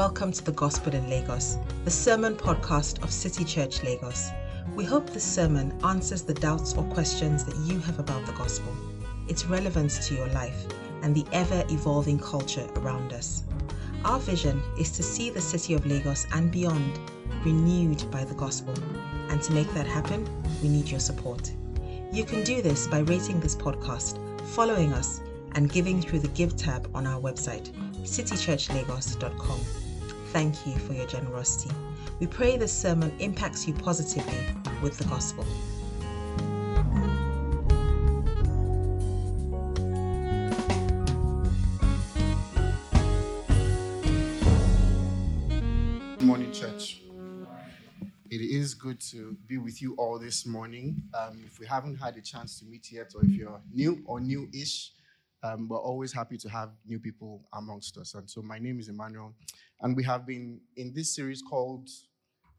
Welcome to the Gospel in Lagos, the sermon podcast of City Church Lagos. We hope this sermon answers the doubts or questions that you have about the gospel, its relevance to your life, and the ever evolving culture around us. Our vision is to see the city of Lagos and beyond renewed by the gospel. And to make that happen, we need your support. You can do this by rating this podcast, following us, and giving through the Give tab on our website, citychurchlagos.com. Thank you for your generosity. We pray this sermon impacts you positively with the gospel. Good morning, church. It is good to be with you all this morning. Um, if we haven't had a chance to meet yet, or if you're new or new ish, um, we're always happy to have new people amongst us. And so, my name is Emmanuel, and we have been in this series called,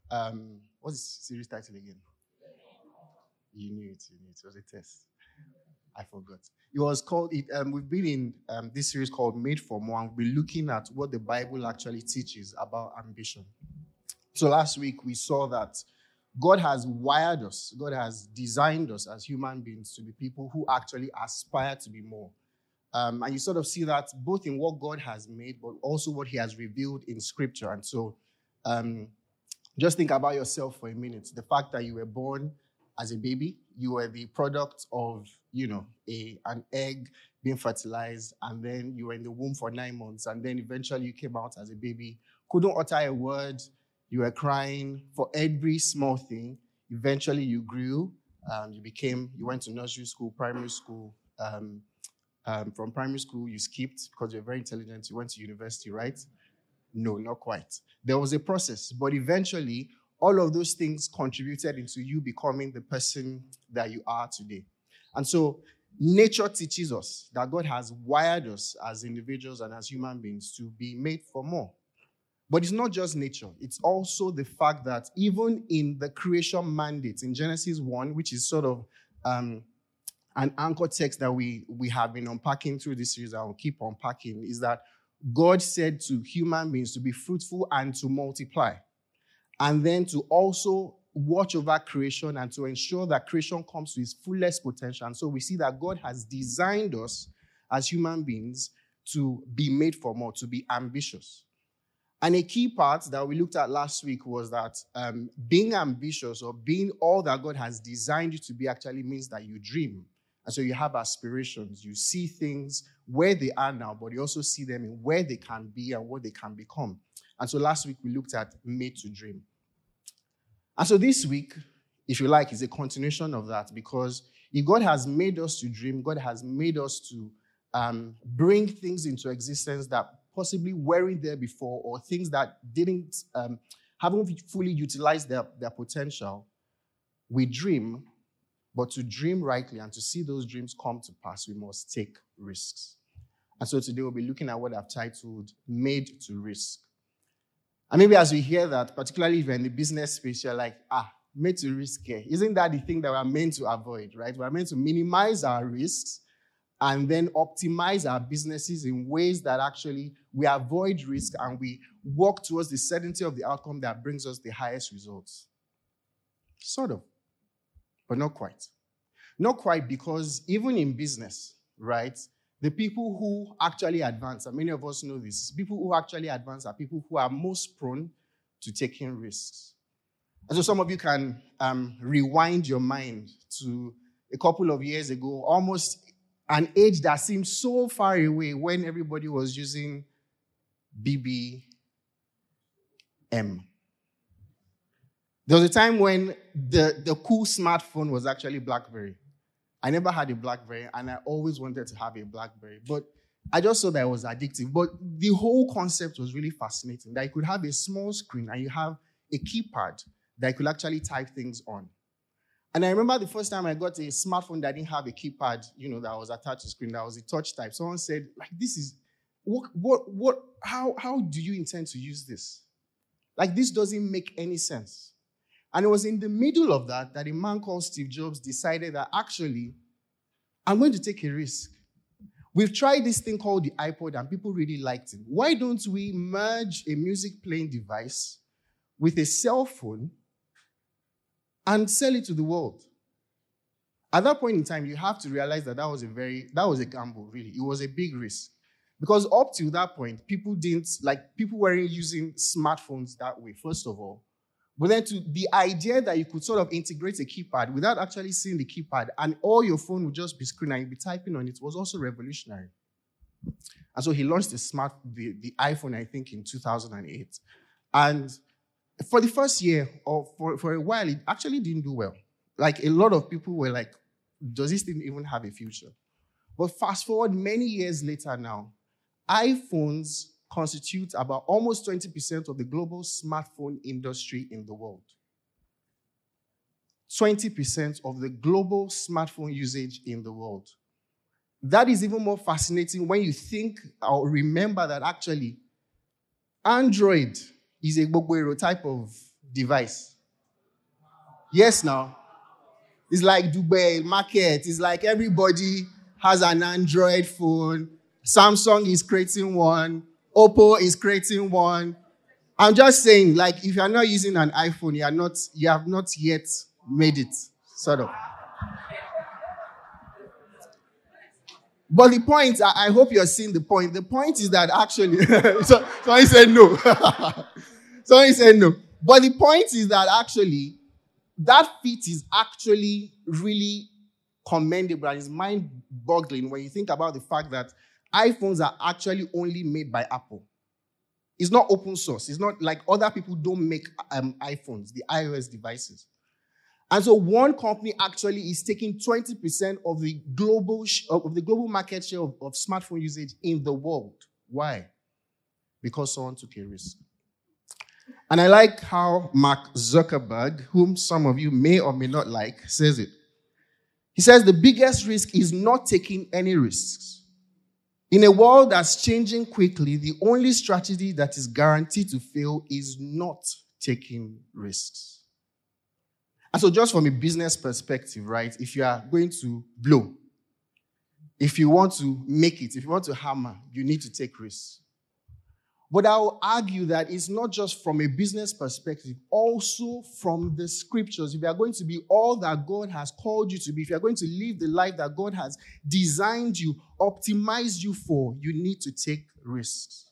um, what's the series title again? You knew it, you knew it. It was a test. I forgot. It was called, it, um, we've been in um, this series called Made for More, and we're looking at what the Bible actually teaches about ambition. So last week we saw that God has wired us, God has designed us as human beings to be people who actually aspire to be more. Um, and you sort of see that both in what God has made, but also what He has revealed in Scripture. And so um, just think about yourself for a minute. The fact that you were born as a baby, you were the product of, you know, a, an egg being fertilized, and then you were in the womb for nine months, and then eventually you came out as a baby, couldn't utter a word, you were crying for every small thing. Eventually, you grew. Um, you became. You went to nursery school, primary school. Um, um, from primary school, you skipped because you're very intelligent. You went to university, right? No, not quite. There was a process, but eventually, all of those things contributed into you becoming the person that you are today. And so, nature teaches us that God has wired us as individuals and as human beings to be made for more. But it's not just nature, it's also the fact that even in the creation mandate in Genesis 1, which is sort of um, an anchor text that we, we have been unpacking through this series, I will keep unpacking, is that God said to human beings to be fruitful and to multiply, and then to also watch over creation and to ensure that creation comes to its fullest potential. And so we see that God has designed us as human beings to be made for more, to be ambitious. And a key part that we looked at last week was that um, being ambitious or being all that God has designed you to be actually means that you dream. And so you have aspirations. You see things where they are now, but you also see them in where they can be and what they can become. And so last week we looked at made to dream. And so this week, if you like, is a continuation of that because if God has made us to dream, God has made us to um, bring things into existence that possibly weren't there before or things that didn't um, haven't fully utilized their, their potential we dream but to dream rightly and to see those dreams come to pass we must take risks. And so today we'll be looking at what i've titled made to risk. And maybe as we hear that particularly if you're in the business space you're like ah made to risk here. Isn't that the thing that we're meant to avoid right? We're meant to minimize our risks and then optimize our businesses in ways that actually we avoid risk and we work towards the certainty of the outcome that brings us the highest results. Sort of, but not quite. Not quite because even in business, right, the people who actually advance, and many of us know this, people who actually advance are people who are most prone to taking risks. And so some of you can um, rewind your mind to a couple of years ago, almost an age that seemed so far away when everybody was using BBM. There was a time when the, the cool smartphone was actually Blackberry. I never had a Blackberry, and I always wanted to have a Blackberry, but I just saw that it was addictive. But the whole concept was really fascinating that you could have a small screen and you have a keypad that you could actually type things on. And I remember the first time I got a smartphone that didn't have a keypad, you know, that was attached to screen, that was a touch type. Someone said, like, this is what what what how how do you intend to use this? Like this doesn't make any sense. And it was in the middle of that that a man called Steve Jobs decided that actually, I'm going to take a risk. We've tried this thing called the iPod and people really liked it. Why don't we merge a music playing device with a cell phone and sell it to the world? At that point in time, you have to realize that that was a very, that was a gamble, really. It was a big risk. Because up to that point, people didn't, like, people weren't using smartphones that way, first of all. But then to the idea that you could sort of integrate a keypad without actually seeing the keypad and all your phone would just be screen and you'd be typing on it was also revolutionary. And so he launched the smart, the, the iPhone, I think, in 2008. And for the first year or for, for a while, it actually didn't do well. Like a lot of people were like, does this thing even have a future? But fast forward many years later now, iPhones constitute about almost 20% of the global smartphone industry in the world. 20% of the global smartphone usage in the world. That is even more fascinating when you think or remember that actually Android is a Gbogbero type of device. Yes, now. It's like Dubai market. It's like everybody has an Android phone. Samsung is creating one. Oppo is creating one. I'm just saying, like, if you're not using an iPhone, you are not, you have not yet made it, sort of. But the point, I, hope you're seeing the point. The point is that actually, so, someone said no. someone said no. But the point is that actually, that feat is actually really commendable and it's mind boggling when you think about the fact that iPhones are actually only made by Apple. It's not open source. It's not like other people don't make um, iPhones, the iOS devices. And so one company actually is taking 20% of the global sh- of the global market share of, of smartphone usage in the world. Why? Because someone took a risk. And I like how Mark Zuckerberg, whom some of you may or may not like, says it. He says the biggest risk is not taking any risks. In a world that's changing quickly, the only strategy that is guaranteed to fail is not taking risks. And so, just from a business perspective, right, if you are going to blow, if you want to make it, if you want to hammer, you need to take risks. But I'll argue that it's not just from a business perspective, also from the scriptures. If you are going to be all that God has called you to be, if you are going to live the life that God has designed you, optimized you for, you need to take risks.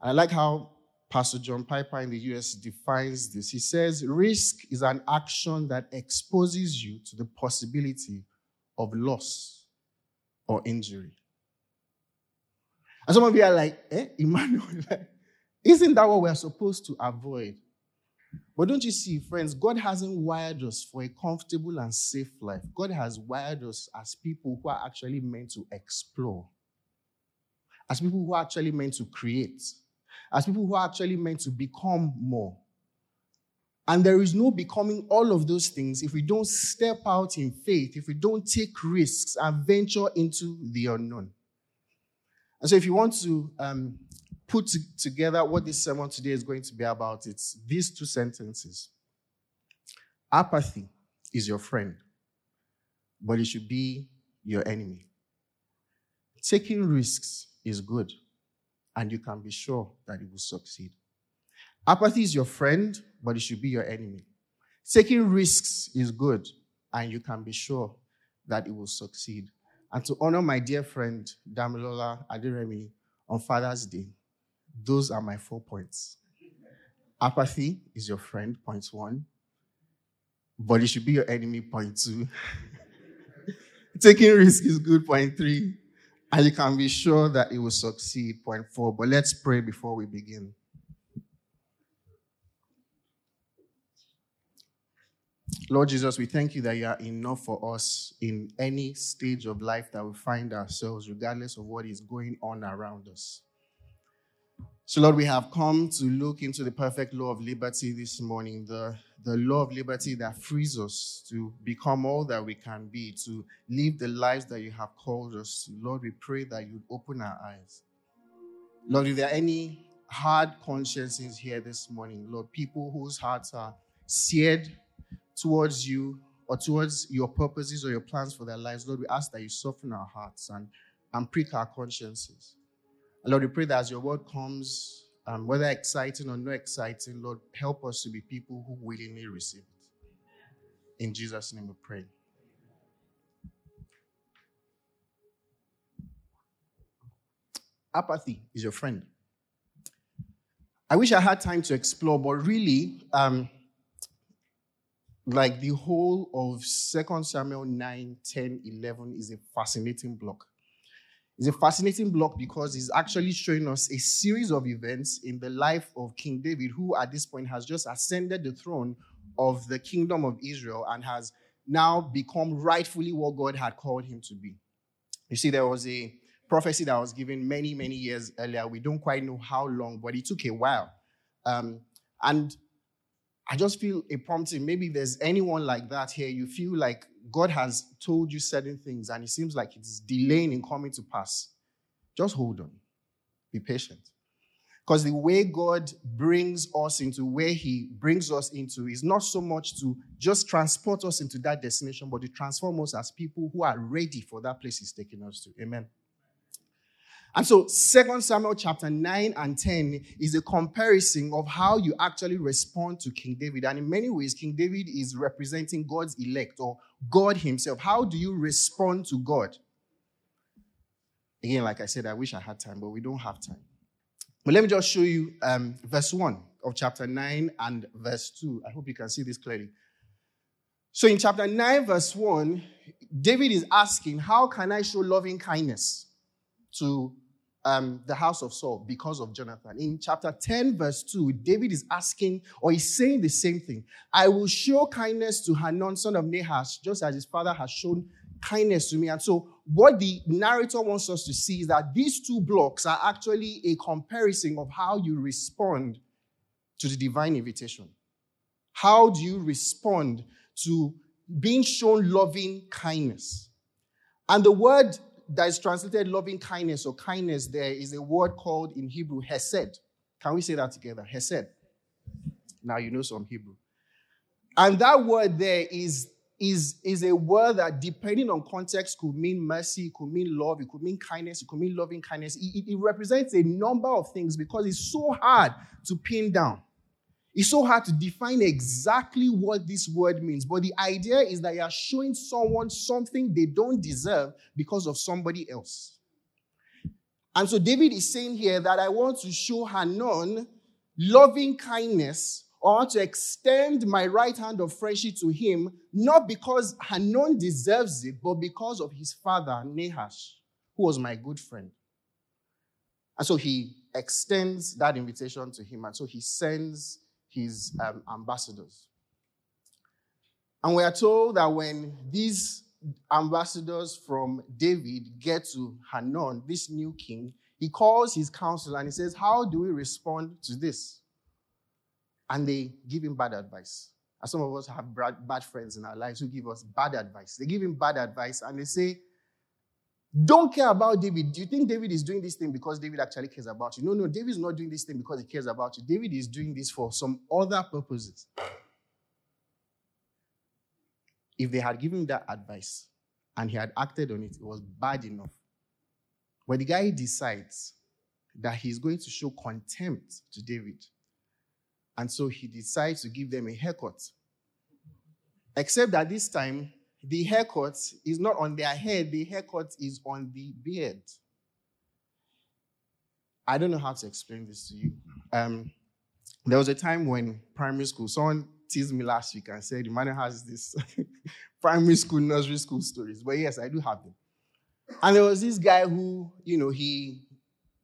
I like how Pastor John Piper in the US defines this. He says, Risk is an action that exposes you to the possibility of loss or injury. And some of you are like, eh, Emmanuel, isn't that what we're supposed to avoid? But don't you see, friends, God hasn't wired us for a comfortable and safe life. God has wired us as people who are actually meant to explore, as people who are actually meant to create, as people who are actually meant to become more. And there is no becoming all of those things if we don't step out in faith, if we don't take risks and venture into the unknown. And so, if you want to um, put t- together what this sermon today is going to be about, it's these two sentences Apathy is your friend, but it should be your enemy. Taking risks is good, and you can be sure that it will succeed. Apathy is your friend, but it should be your enemy. Taking risks is good, and you can be sure that it will succeed and to honor my dear friend Damilola Adiremi on Father's Day. Those are my four points. Apathy is your friend, point one. But it should be your enemy, point two. Taking risk is good, point three. And you can be sure that it will succeed, point four. But let's pray before we begin. Lord Jesus, we thank you that you are enough for us in any stage of life that we find ourselves, regardless of what is going on around us. So, Lord, we have come to look into the perfect law of liberty this morning, the, the law of liberty that frees us to become all that we can be, to live the lives that you have called us to. Lord, we pray that you'd open our eyes. Lord, if there are any hard consciences here this morning, Lord, people whose hearts are seared towards you or towards your purposes or your plans for their lives, Lord, we ask that you soften our hearts and, and prick our consciences. And Lord, we pray that as your word comes, um, whether exciting or not exciting, Lord, help us to be people who willingly receive it. In Jesus' name we pray. Apathy is your friend. I wish I had time to explore, but really, um, like the whole of 2 Samuel 9, 10, 11 is a fascinating block. It's a fascinating block because it's actually showing us a series of events in the life of King David, who at this point has just ascended the throne of the kingdom of Israel and has now become rightfully what God had called him to be. You see, there was a prophecy that was given many, many years earlier. We don't quite know how long, but it took a while. Um, and I just feel a prompting. Maybe there's anyone like that here. You feel like God has told you certain things and it seems like it's delaying in coming to pass. Just hold on. Be patient. Because the way God brings us into where He brings us into is not so much to just transport us into that destination, but to transform us as people who are ready for that place He's taking us to. Amen. And so, 2 Samuel chapter 9 and 10 is a comparison of how you actually respond to King David. And in many ways, King David is representing God's elect or God Himself. How do you respond to God? Again, like I said, I wish I had time, but we don't have time. But let me just show you um, verse 1 of chapter 9 and verse 2. I hope you can see this clearly. So, in chapter 9, verse 1, David is asking, How can I show loving kindness to um, the house of Saul because of Jonathan. In chapter 10, verse 2, David is asking, or he's saying the same thing. I will show kindness to Hanun, son of Nahash, just as his father has shown kindness to me. And so, what the narrator wants us to see is that these two blocks are actually a comparison of how you respond to the divine invitation. How do you respond to being shown loving kindness? And the word that is translated loving kindness or kindness there is a word called in Hebrew hesed. Can we say that together? Hesed. Now you know some Hebrew. And that word there is, is, is a word that, depending on context, could mean mercy, could mean love, it could mean kindness, it could mean loving kindness. It, it, it represents a number of things because it's so hard to pin down. It's so hard to define exactly what this word means, but the idea is that you are showing someone something they don't deserve because of somebody else. And so David is saying here that I want to show Hanun loving kindness or to extend my right hand of friendship to him, not because Hanun deserves it, but because of his father, Nahash, who was my good friend. And so he extends that invitation to him. And so he sends his um, ambassadors. And we are told that when these ambassadors from David get to Hanun, this new king, he calls his council and he says, How do we respond to this? And they give him bad advice. As some of us have bad friends in our lives who give us bad advice. They give him bad advice and they say, don't care about David. Do you think David is doing this thing because David actually cares about you? No, no, David is not doing this thing because he cares about you. David is doing this for some other purposes. If they had given that advice and he had acted on it, it was bad enough. But the guy decides that he's going to show contempt to David. And so he decides to give them a haircut. Except that this time, the haircut is not on their head, the haircut is on the beard. I don't know how to explain this to you. Um, there was a time when primary school, someone teased me last week and said, Emmanuel has this primary school, nursery school stories. But yes, I do have them. And there was this guy who, you know, he,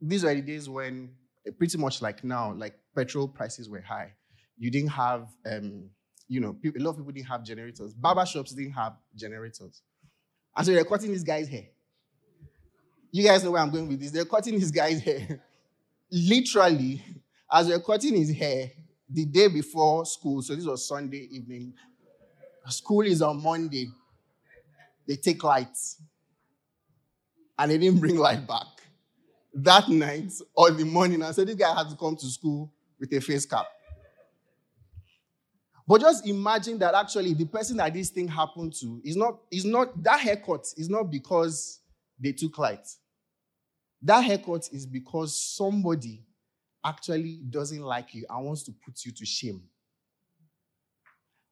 these were the days when, pretty much like now, like petrol prices were high. You didn't have um, you know, a lot of people didn't have generators. Barber shops didn't have generators. And so they're cutting this guy's hair. You guys know where I'm going with this. They're cutting this guy's hair. Literally, as they're cutting his hair the day before school, so this was Sunday evening, school is on Monday, they take lights. And they didn't bring light back. That night or the morning, I said, this guy had to come to school with a face cap. But just imagine that actually the person that this thing happened to is not, is not that haircut is not because they took light. That haircut is because somebody actually doesn't like you and wants to put you to shame.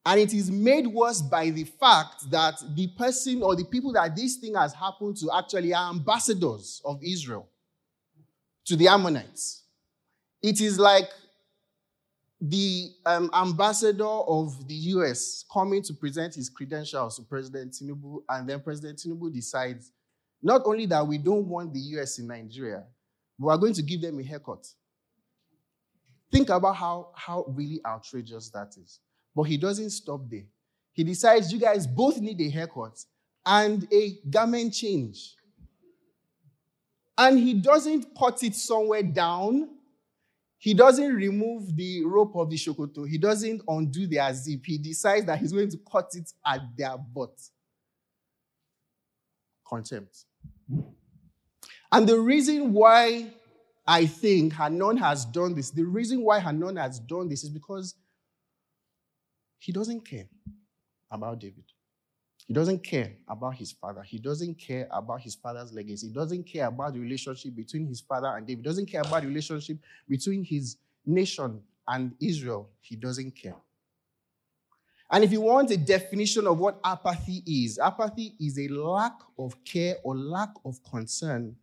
And it is made worse by the fact that the person or the people that this thing has happened to actually are ambassadors of Israel to the Ammonites. It is like the um, ambassador of the US coming to present his credentials to President Tinubu, and then President Tinubu decides not only that we don't want the US in Nigeria, we're going to give them a haircut. Think about how, how really outrageous that is. But he doesn't stop there. He decides you guys both need a haircut and a garment change. And he doesn't cut it somewhere down he doesn't remove the rope of the shokoto. He doesn't undo their zip. He decides that he's going to cut it at their butt. Contempt. And the reason why I think Hanun has done this, the reason why Hanun has done this is because he doesn't care about David. He doesn't care about his father. He doesn't care about his father's legacy. He doesn't care about the relationship between his father and David. He doesn't care about the relationship between his nation and Israel. He doesn't care. And if you want a definition of what apathy is, apathy is a lack of care or lack of concern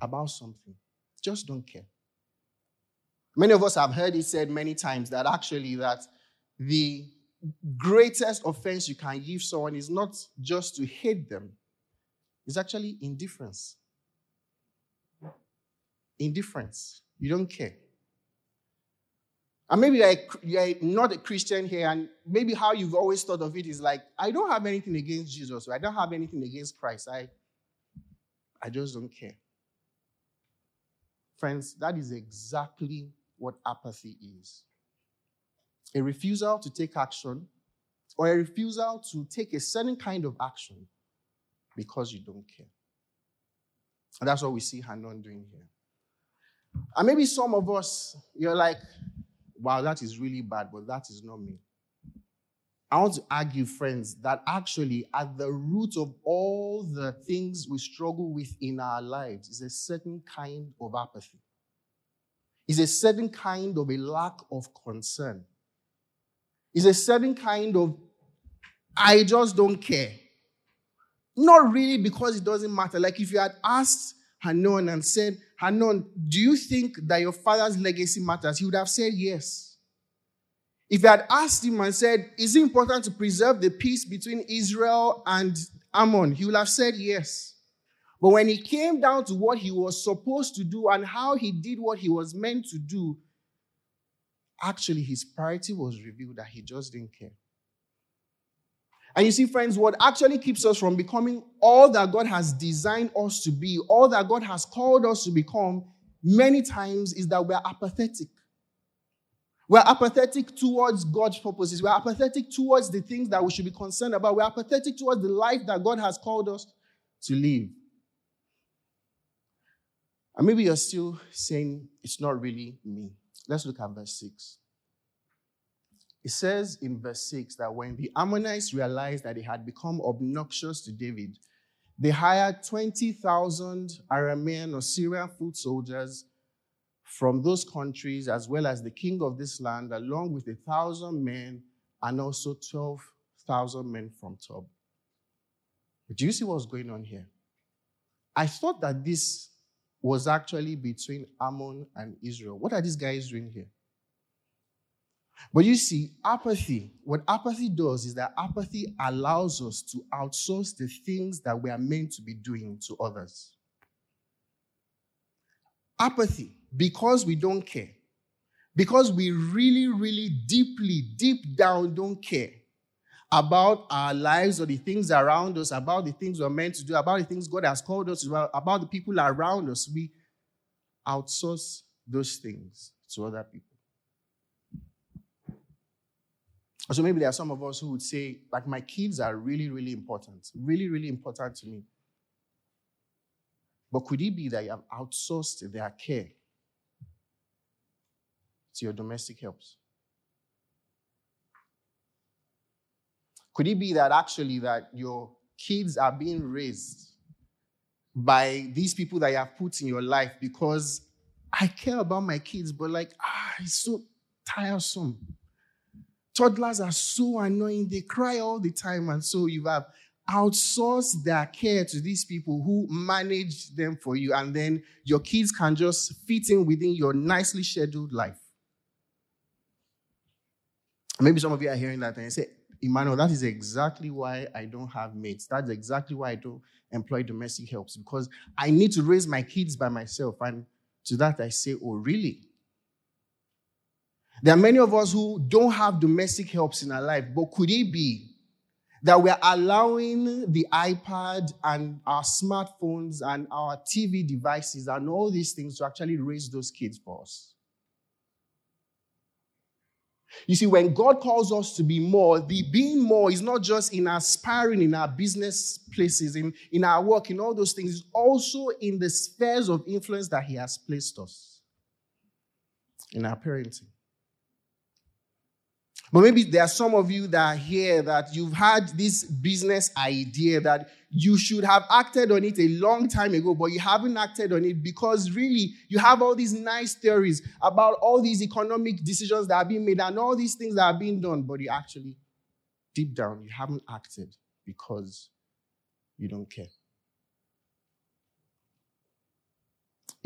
about something. Just don't care. Many of us have heard it said many times that actually that the greatest offense you can give someone is not just to hate them, it's actually indifference. Indifference. You don't care. And maybe you're, not a Christian here, and maybe how you've always thought of it is like, I don't have anything against Jesus, or I don't have anything against Christ. I, I just don't care. Friends, that is exactly what apathy is a refusal to take action or a refusal to take a certain kind of action because you don't care. And that's what we see Hanun doing here. And maybe some of us, you're like, wow, that is really bad, but that is not me. I want to argue, friends, that actually at the root of all the things we struggle with in our lives is a certain kind of apathy, is a certain kind of a lack of concern is a certain kind of, I just don't care. Not really because it doesn't matter. Like if you had asked Hanun and said, Hanun, do you think that your father's legacy matters? He would have said yes. If you had asked him and said, Is it important to preserve the peace between Israel and Ammon? He would have said yes. But when he came down to what he was supposed to do and how he did what he was meant to do, actually his priority was revealed that he just didn't care. And you see, friends, what actually keeps us from becoming all that God has designed us to be, all that God has called us to become, many times is that we're apathetic. We're apathetic towards God's purposes. We're apathetic towards the things that we should be concerned about. We're apathetic towards the life that God has called us to live. And maybe you're still saying, it's not really me. Let's look at verse 6. It says in verse 6 that when the Ammonites realized that they had become obnoxious to David, they hired 20,000 Aramean or Syrian foot soldiers from those countries, as well as the king of this land, along with a thousand men and also 12,000 men from Tob. Do you see what's going on here? I thought that this was actually between Ammon and Israel. What are these guys doing here? But you see, apathy, what apathy does is that apathy allows us to outsource the things that we are meant to be doing to others. Apathy, because we don't care, because we really, really deeply, deep down don't care, about our lives or the things around us, about the things we're meant to do, about the things God has called us about the people around us, we outsource those things to other people. So maybe there are some of us who would say, like, my kids are really, really important, really, really important to me. But could it be that you have outsourced their care to your domestic helps? Could it be that actually that your kids are being raised by these people that you have put in your life because I care about my kids, but like, ah, it's so tiresome. Toddlers are so annoying. They cry all the time. And so you have outsourced their care to these people who manage them for you. And then your kids can just fit in within your nicely scheduled life. Maybe some of you are hearing that and you say, Emmanuel, that is exactly why I don't have mates. That's exactly why I don't employ domestic helps because I need to raise my kids by myself. And to that I say, oh, really? There are many of us who don't have domestic helps in our life, but could it be that we're allowing the iPad and our smartphones and our TV devices and all these things to actually raise those kids for us? You see, when God calls us to be more, the being more is not just in aspiring in our business places, in, in our work, in all those things, it's also in the spheres of influence that He has placed us in our parenting. But maybe there are some of you that are here that you've had this business idea that you should have acted on it a long time ago, but you haven't acted on it because really you have all these nice theories about all these economic decisions that are being made and all these things that are being done, but you actually, deep down, you haven't acted because you don't care.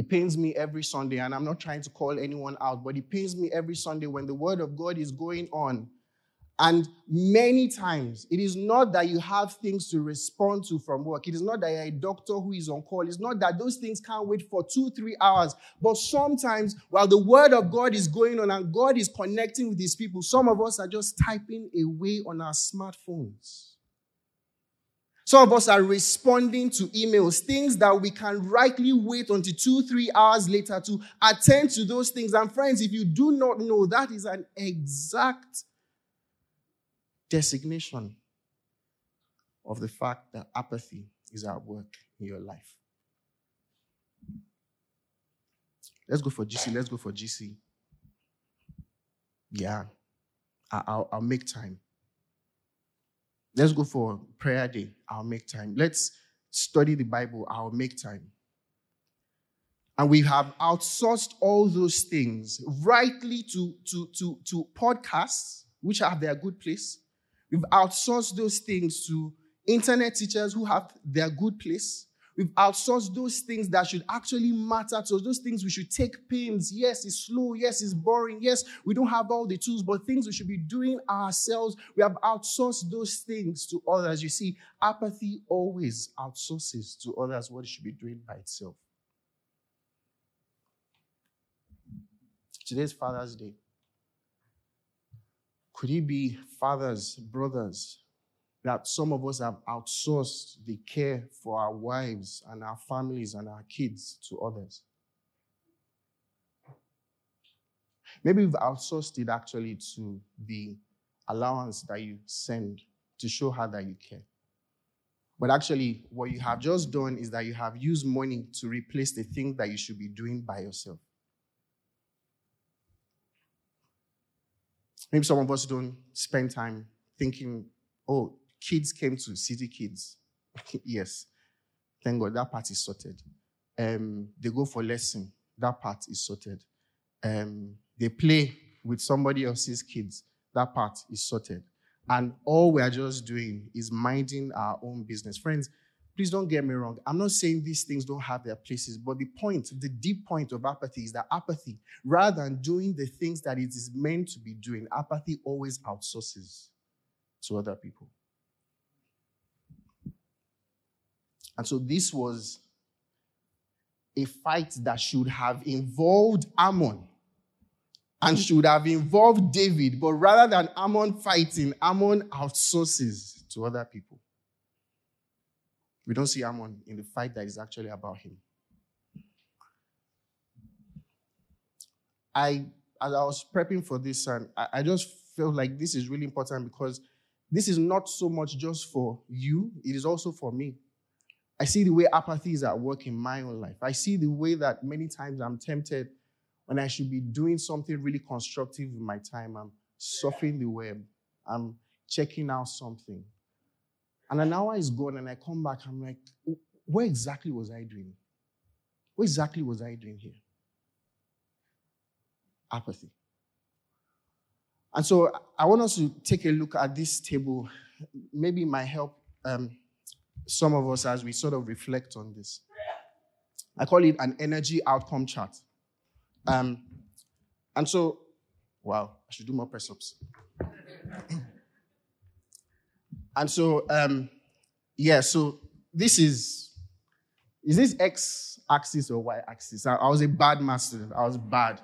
It pains me every Sunday, and I'm not trying to call anyone out, but it pains me every Sunday when the word of God is going on. And many times, it is not that you have things to respond to from work. It is not that you're a doctor who is on call. It's not that those things can't wait for two, three hours. But sometimes, while the word of God is going on and God is connecting with these people, some of us are just typing away on our smartphones. Some of us are responding to emails, things that we can rightly wait until two, three hours later to attend to those things. And friends, if you do not know, that is an exact designation of the fact that apathy is at work in your life. Let's go for GC. Let's go for GC. Yeah, I'll, I'll make time. Let's go for prayer day. I'll make time. Let's study the Bible. I'll make time. And we have outsourced all those things rightly to, to, to, to podcasts, which have their good place. We've outsourced those things to internet teachers who have their good place. We've outsourced those things that should actually matter to us, those things we should take pains. Yes, it's slow. Yes, it's boring. Yes, we don't have all the tools, but things we should be doing ourselves. We have outsourced those things to others. You see, apathy always outsources to others what it should be doing by itself. Today's Father's Day. Could it be fathers, brothers, that some of us have outsourced the care for our wives and our families and our kids to others. Maybe we've outsourced it actually to the allowance that you send to show her that you care. But actually, what you have just done is that you have used money to replace the thing that you should be doing by yourself. Maybe some of us don't spend time thinking, oh, kids came to City Kids. yes. Thank God that part is sorted. Um, they go for lesson. That part is sorted. Um, they play with somebody else's kids. That part is sorted. And all we are just doing is minding our own business. Friends, please don't get me wrong. I'm not saying these things don't have their places, but the point, the deep point of apathy is that apathy, rather than doing the things that it is meant to be doing, apathy always outsources to other people. And so this was a fight that should have involved Ammon and should have involved David, but rather than Ammon fighting, Ammon outsources to other people. We don't see Ammon in the fight that is actually about him. I, as I was prepping for this, and I, I just felt like this is really important because this is not so much just for you, it is also for me. I see the way apathy is at work in my own life. I see the way that many times I'm tempted when I should be doing something really constructive with my time. I'm surfing the web. I'm checking out something. And an hour is gone, and I come back. I'm like, where exactly was I doing? What exactly was I doing here? Apathy. And so I want us to take a look at this table. Maybe my help um, some of us as we sort of reflect on this. I call it an energy outcome chart. Um, and so, wow, I should do more press ups. and so, um, yeah, so this is, is this x axis or y axis? I, I was a bad master. I was bad.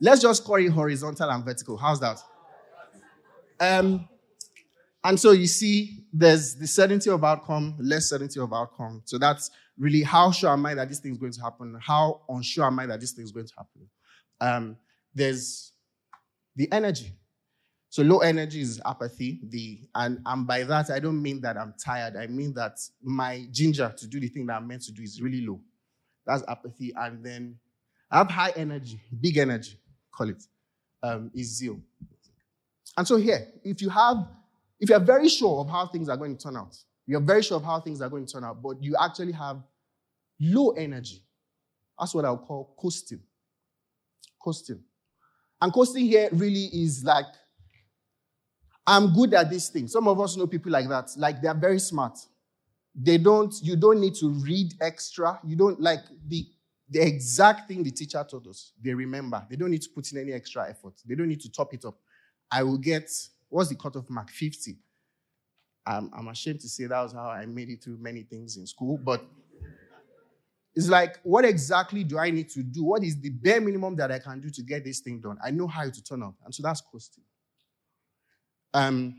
Let's just call it horizontal and vertical. How's that? Um, and so you see, there's the certainty of outcome, less certainty of outcome. So that's really how sure am I that this thing is going to happen? How unsure am I that this thing is going to happen? Um, there's the energy. So low energy is apathy. The and, and by that I don't mean that I'm tired. I mean that my ginger to do the thing that I'm meant to do is really low. That's apathy. And then I have high energy, big energy, call it, um, is zeal. And so here, if you have, if you're very sure of how things are going to turn out, you're very sure of how things are going to turn out, but you actually have low energy. That's what I'll call coasting. Coasting. And coasting here really is like, I'm good at this thing. Some of us know people like that. Like they're very smart. They don't, you don't need to read extra. You don't like the the exact thing the teacher taught us. They remember. They don't need to put in any extra effort. They don't need to top it up. I will get, what's the cutoff mark? 50. I'm, I'm ashamed to say that was how I made it through many things in school, but it's like, what exactly do I need to do? What is the bare minimum that I can do to get this thing done? I know how to turn up. And so that's coasting. Um,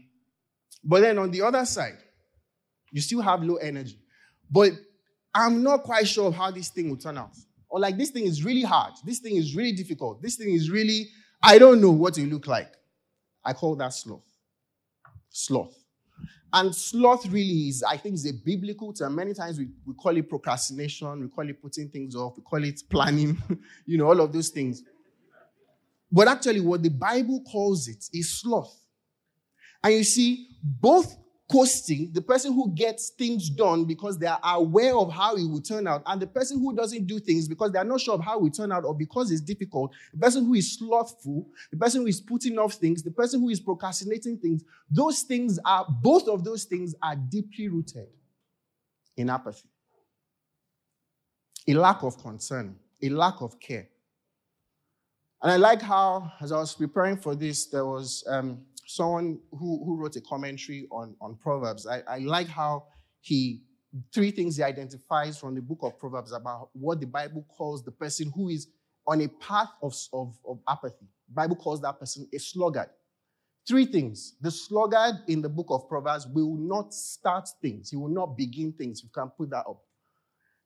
but then on the other side, you still have low energy. But I'm not quite sure of how this thing will turn out. Or like, this thing is really hard. This thing is really difficult. This thing is really, I don't know what it will look like. I call that sloth. Sloth. And sloth really is, I think, is a biblical term. Many times we, we call it procrastination, we call it putting things off, we call it planning, you know, all of those things. But actually, what the Bible calls it is sloth. And you see, both coasting, the person who gets things done because they are aware of how it will turn out, and the person who doesn't do things because they are not sure of how it will turn out or because it's difficult, the person who is slothful, the person who is putting off things, the person who is procrastinating things, those things are, both of those things are deeply rooted in apathy. A lack of concern, a lack of care. And I like how, as I was preparing for this, there was um, someone who, who wrote a commentary on, on Proverbs. I, I like how he, three things he identifies from the book of Proverbs about what the Bible calls the person who is on a path of, of, of apathy. Bible calls that person a sluggard. Three things. The sluggard in the book of Proverbs will not start things. He will not begin things. You can put that up.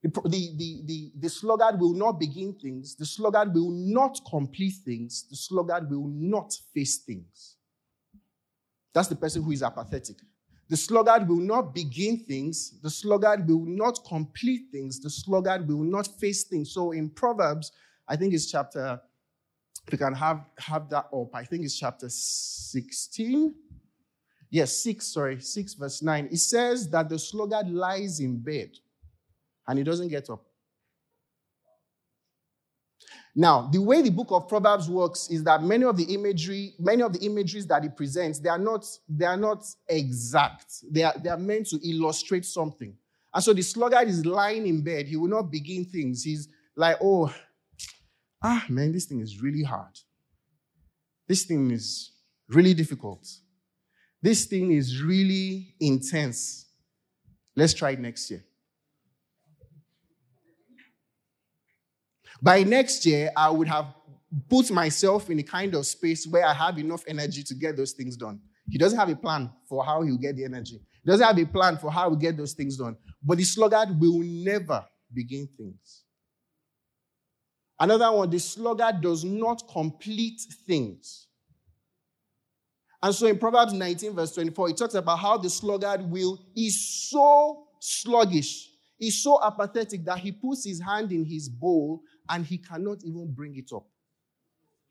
The, the, the, the, the sluggard will not begin things. The sluggard will not complete things. The sluggard will not face things. That's the person who is apathetic. The sluggard will not begin things. The sluggard will not complete things. The sluggard will not face things. So in Proverbs, I think it's chapter, if can have, have that up, I think it's chapter 16. Yes, 6, sorry, 6 verse 9. It says that the sluggard lies in bed and he doesn't get up. Now, the way the book of Proverbs works is that many of the imagery, many of the imageries that it presents, they are not, they are not exact. They are, they are meant to illustrate something. And so the sluggard is lying in bed. He will not begin things. He's like, oh, ah, man, this thing is really hard. This thing is really difficult. This thing is really intense. Let's try it next year. By next year, I would have put myself in a kind of space where I have enough energy to get those things done. He doesn't have a plan for how he'll get the energy. He doesn't have a plan for how he'll get those things done. But the sluggard will never begin things. Another one, the sluggard does not complete things. And so in Proverbs 19, verse 24, it talks about how the sluggard will is so sluggish, is so apathetic that he puts his hand in his bowl and he cannot even bring it up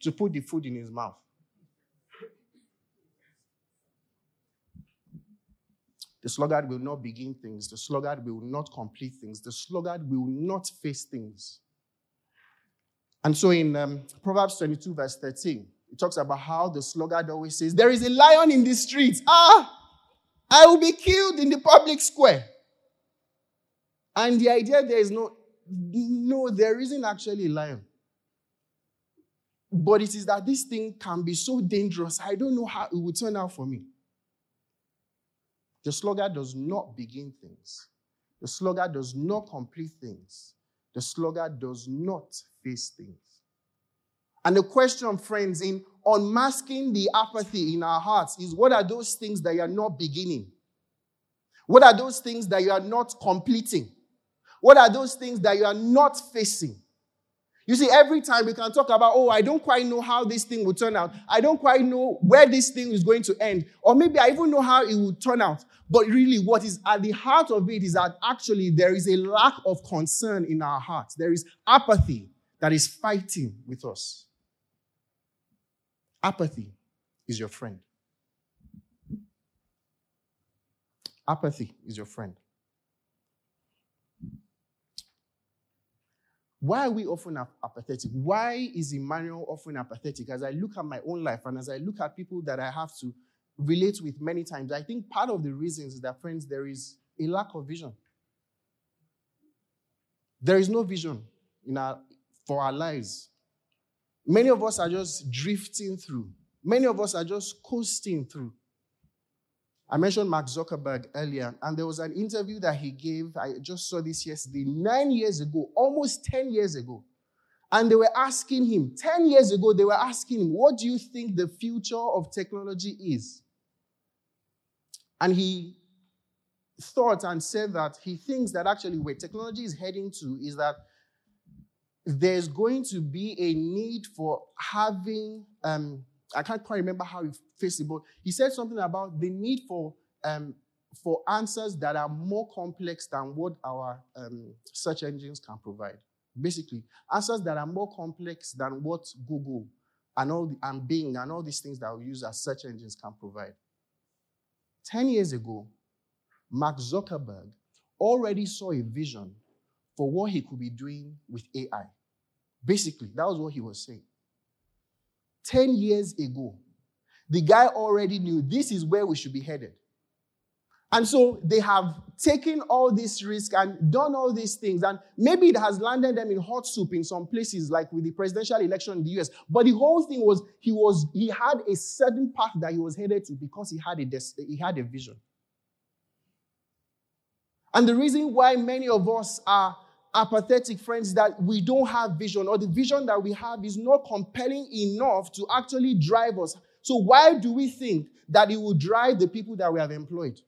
to put the food in his mouth. The sluggard will not begin things. The sluggard will not complete things. The sluggard will not face things. And so in um, Proverbs 22, verse 13, it talks about how the sluggard always says, There is a lion in the streets. Ah, I will be killed in the public square. And the idea there is no, Mm. no, there isn't actually a lion. But it is that this thing can be so dangerous. I don't know how it will turn out for me. The sluggard does not begin things. The sluggard does not complete things. The sluggard does not face things. And the question, friends, in unmasking the apathy in our hearts is what are those things that you are not beginning? What are those things that you are not completing? What are those things that you are not facing? You see, every time we can talk about, oh, I don't quite know how this thing will turn out. I don't quite know where this thing is going to end. Or maybe I even know how it will turn out. But really, what is at the heart of it is that actually there is a lack of concern in our hearts. There is apathy that is fighting with us. Apathy is your friend. Apathy is your friend. Why are we often apathetic? Why is Emmanuel often apathetic? As I look at my own life and as I look at people that I have to relate with many times, I think part of the reasons is that, friends, there is a lack of vision. There is no vision in our, for our lives. Many of us are just drifting through. Many of us are just coasting through. I mentioned Mark Zuckerberg earlier, and there was an interview that he gave. I just saw this yesterday, nine years ago, almost 10 years ago. And they were asking him, 10 years ago, they were asking him, What do you think the future of technology is? And he thought and said that he thinks that actually where technology is heading to is that there's going to be a need for having um, I can't quite remember how he faced it, but he said something about the need for um, for answers that are more complex than what our um, search engines can provide. Basically, answers that are more complex than what Google and all the, and Bing and all these things that we use as search engines can provide. Ten years ago, Mark Zuckerberg already saw a vision for what he could be doing with AI. Basically, that was what he was saying. 10 years ago, the guy already knew this is where we should be headed. And so they have taken all this risk and done all these things. And maybe it has landed them in hot soup in some places, like with the presidential election in the US. But the whole thing was he was he had a certain path that he was headed to because he had a he had a vision. And the reason why many of us are apathetic friends that we don't have vision or the vision that we have is not compelling enough to actually drive us. So, why do we think that it will drive the people that we have employed?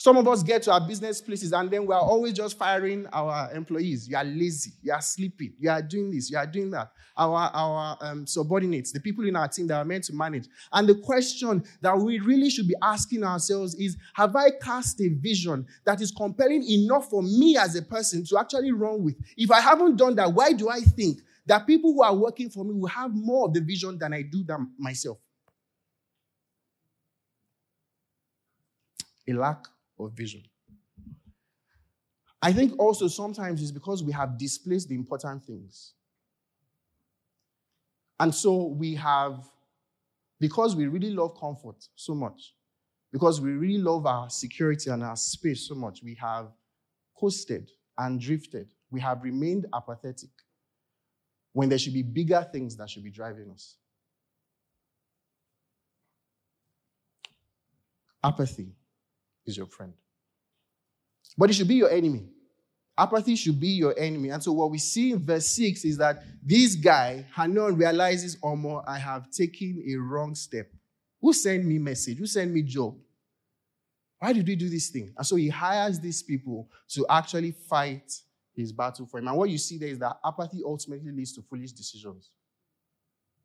Some of us get to our business places and then we're always just firing our employees. You are lazy, you are sleeping, you are doing this, you are doing that. Our, our um, subordinates, the people in our team that are meant to manage. And the question that we really should be asking ourselves is Have I cast a vision that is compelling enough for me as a person to actually run with? If I haven't done that, why do I think that people who are working for me will have more of the vision than I do them myself? A lack of vision. I think also sometimes it's because we have displaced the important things. And so we have, because we really love comfort so much, because we really love our security and our space so much, we have coasted and drifted. We have remained apathetic when there should be bigger things that should be driving us. Apathy is your friend. But it should be your enemy. Apathy should be your enemy. And so what we see in verse 6 is that this guy, Hanun, realizes, Omo, I have taken a wrong step. Who sent me message? Who sent me job? Why did we do this thing? And so he hires these people to actually fight his battle for him. And what you see there is that apathy ultimately leads to foolish decisions.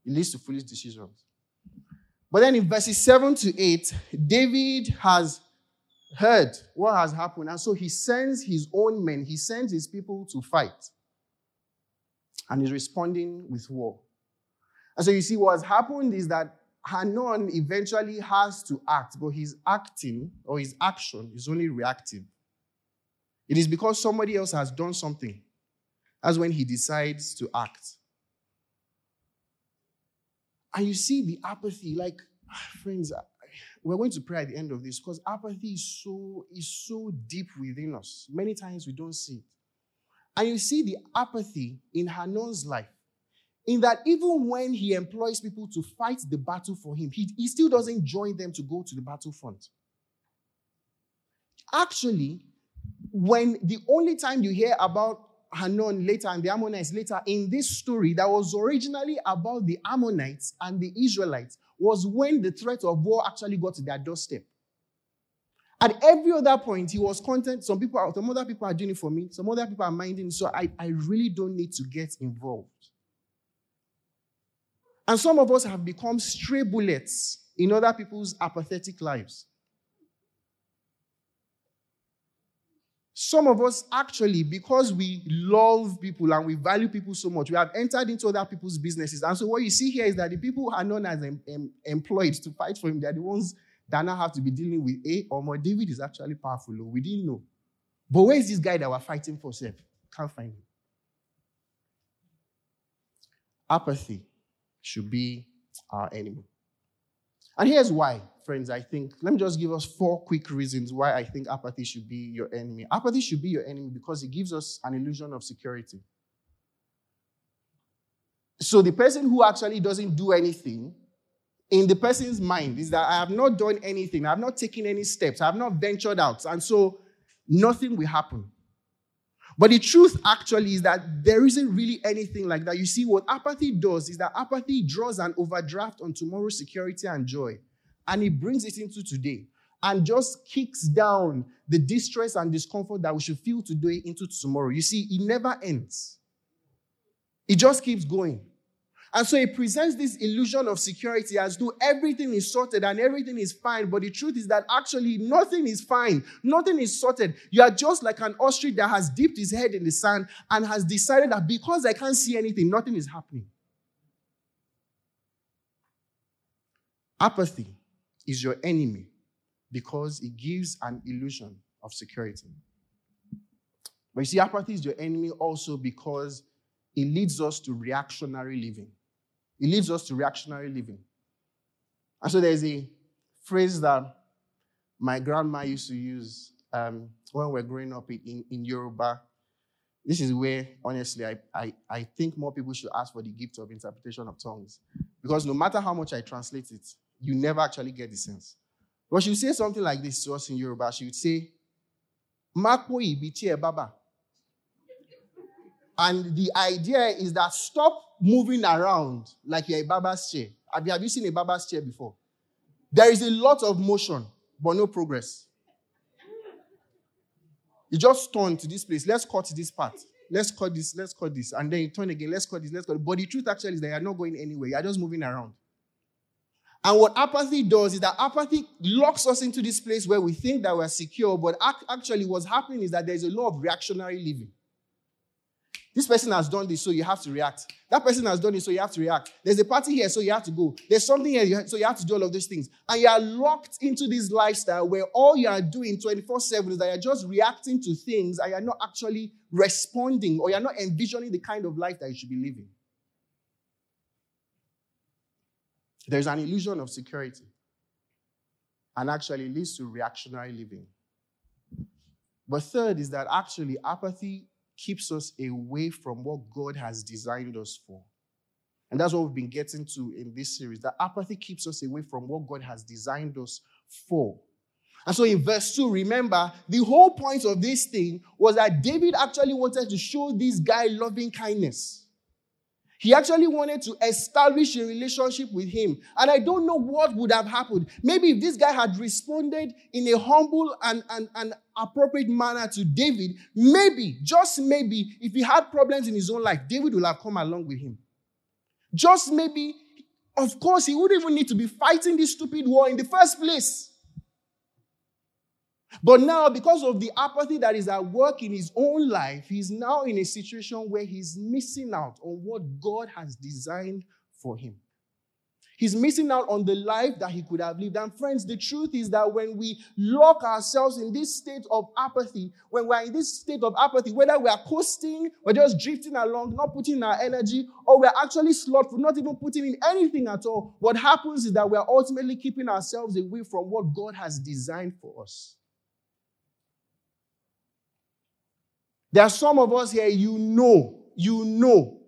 It leads to foolish decisions. But then in verses 7 to 8, David has heard what has happened. And so he sends his own men, he sends his people to fight. And he's responding with war. And so you see, what has happened is that Hanun eventually has to act, but his acting or his action is only reactive. It is because somebody else has done something. That's when he decides to act. And you see the apathy, like, ah, friends, we're going to pray at the end of this because apathy is so, is so deep within us. Many times we don't see it. And you see the apathy in Hanun's life, in that even when he employs people to fight the battle for him, he, he still doesn't join them to go to the battlefront. Actually, when the only time you hear about Hanun later and the Ammonites later in this story that was originally about the Ammonites and the Israelites was when the threat of war actually got to their doorstep. At every other point, he was content. Some people, are. some other people are doing it for me. Some other people are minding. So I, I really don't need to get involved. And some of us have become stray bullets in other people's apathetic lives. Some of us actually, because we love people and we value people so much, we have entered into other people's businesses. And so what you see here is that the people who are known as em- em- employed to fight for him, they're the ones that now have to be dealing with eh, a or more. David is actually powerful. Oh, we didn't know. But where is this guy that we're fighting for? Self? Can't find him. Apathy should be our enemy. And here's why friends, I think, let me just give us four quick reasons why I think apathy should be your enemy. Apathy should be your enemy because it gives us an illusion of security. So the person who actually doesn't do anything, in the person's mind, is that I have not done anything, I have not taken any steps, I have not ventured out, and so nothing will happen. But the truth actually is that there isn't really anything like that. You see, what apathy does is that apathy draws an overdraft on tomorrow's security and joy and he brings it into today and just kicks down the distress and discomfort that we should feel today into tomorrow. You see, it never ends, it just keeps going. And so it presents this illusion of security as though everything is sorted and everything is fine. But the truth is that actually nothing is fine. Nothing is sorted. You are just like an ostrich that has dipped his head in the sand and has decided that because I can't see anything, nothing is happening. Apathy is your enemy because it gives an illusion of security. But you see, apathy is your enemy also because it leads us to reactionary living. It leads us to reactionary living. And so there's a phrase that my grandma used to use um, when we were growing up in, in Yoruba. This is where, honestly, I, I, I think more people should ask for the gift of interpretation of tongues. Because no matter how much I translate it, you never actually get the sense. But she would say something like this to us in Yoruba. She would say, Makpo ibitie baba. And the idea is that stop moving around like you're a barber's chair. Have you, have you seen a barber's chair before? There is a lot of motion, but no progress. You just turn to this place. Let's cut this part. Let's cut this. Let's cut this. And then you turn again. Let's cut this. Let's cut. But the truth actually is that you're not going anywhere. You're just moving around. And what apathy does is that apathy locks us into this place where we think that we're secure, but actually what's happening is that there's a law of reactionary living. This person has done this, so you have to react. That person has done it, so you have to react. There's a party here, so you have to go. There's something here, so you have to do all of these things. And you are locked into this lifestyle where all you are doing 24 7 is that you're just reacting to things and you're not actually responding or you're not envisioning the kind of life that you should be living. There's an illusion of security and actually leads to reactionary living. But third is that actually apathy keeps us away from what God has designed us for. And that's what we've been getting to in this series. That apathy keeps us away from what God has designed us for. And so in verse 2, remember, the whole point of this thing was that David actually wanted to show this guy loving kindness. He actually wanted to establish a relationship with him. And I don't know what would have happened. Maybe if this guy had responded in a humble and, and, and appropriate manner to David, maybe, just maybe, if he had problems in his own life, David would have come along with him. Just maybe, of course, he wouldn't even need to be fighting this stupid war in the first place. But now, because of the apathy that is at work in his own life, he's now in a situation where he's missing out on what God has designed for him. He's missing out on the life that he could have lived. And friends, the truth is that when we lock ourselves in this state of apathy, when we're in this state of apathy, whether we are coasting, we're just drifting along, not putting in our energy, or we're actually slothful, not even putting in anything at all, what happens is that we're ultimately keeping ourselves away from what God has designed for us. There are some of us here, you know, you know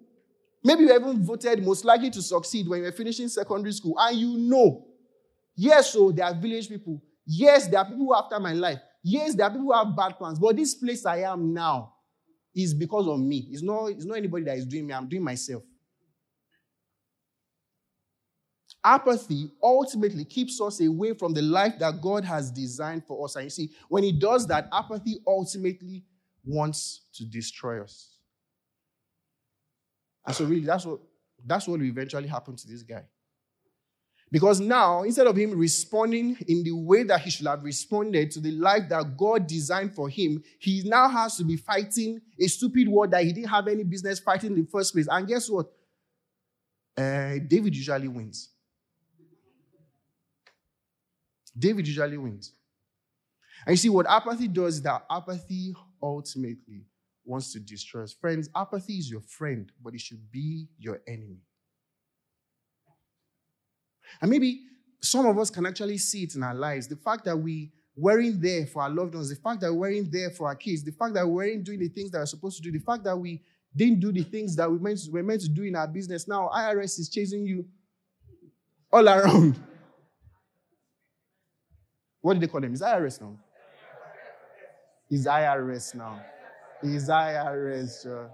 Maybe you even voted most likely to succeed when you were finishing secondary school, and you know, yes, so there are village people. Yes, there are people after my life. Yes, there are people who have bad plans. But this place I am now is because of me. It's not, it's not anybody that is doing me, I'm doing myself. Apathy ultimately keeps us away from the life that God has designed for us. And you see, when He does that, apathy ultimately wants to destroy us. And so, really, that's what, that's what will eventually happen to this guy. Because now, instead of him responding in the way that he should have responded to the life that God designed for him, he now has to be fighting a stupid war that he didn't have any business fighting in the first place. And guess what? Uh, David usually wins. David usually wins. And you see, what apathy does is that apathy ultimately wants to destroy us. Friends, apathy is your friend, but it should be your enemy. And maybe some of us can actually see it in our lives. The fact that we weren't there for our loved ones, the fact that we weren't there for our kids, the fact that we weren't doing the things that we're supposed to do, the fact that we didn't do the things that we meant to, we're meant to do in our business. Now IRS is chasing you all around. What did they call them? Is IRS now? Is IRS now? Is IRS.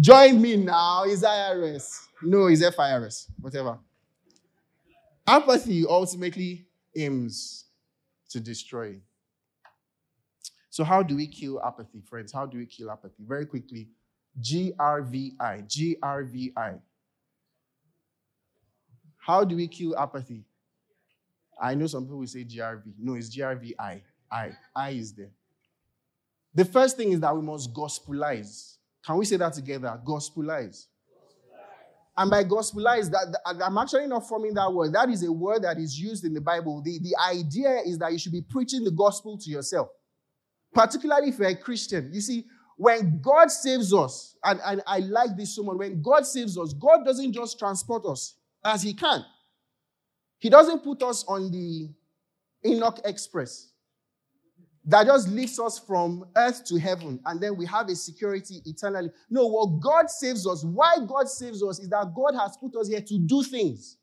Join me now. Is IRS. No, is FIRS. Whatever. Apathy ultimately aims to destroy. So, how do we kill apathy, friends? How do we kill apathy? Very quickly GRVI. GRVI. How do we kill apathy? I know some people will say GRV. No, it's GRVI. I. I is there. The first thing is that we must gospelize. Can we say that together? Gospelize. And by gospelize, that, I'm actually not forming that word. That is a word that is used in the Bible. The, the idea is that you should be preaching the gospel to yourself, particularly if you're a Christian. You see, when God saves us, and, and I like this so much, when God saves us, God doesn't just transport us as He can. He doesn't put us on the Enoch Express that just lifts us from earth to heaven and then we have a security eternally. No, what God saves us, why God saves us is that God has put us here to do things.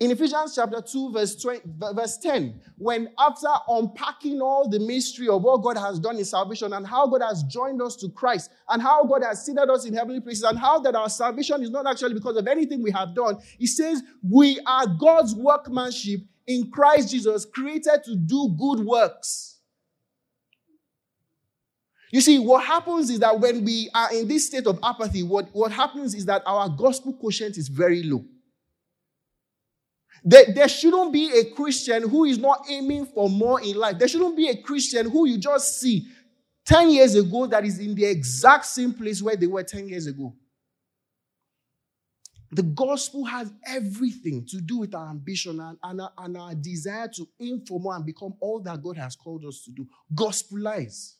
In Ephesians chapter 2, verse, 20, verse 10, when after unpacking all the mystery of what God has done in salvation and how God has joined us to Christ and how God has seated us in heavenly places and how that our salvation is not actually because of anything we have done, he says, We are God's workmanship in Christ Jesus, created to do good works. You see, what happens is that when we are in this state of apathy, what, what happens is that our gospel quotient is very low. There, there shouldn't be a Christian who is not aiming for more in life. There shouldn't be a Christian who you just see 10 years ago that is in the exact same place where they were 10 years ago. The gospel has everything to do with our ambition and, and, our, and our desire to aim for more and become all that God has called us to do. Gospelize.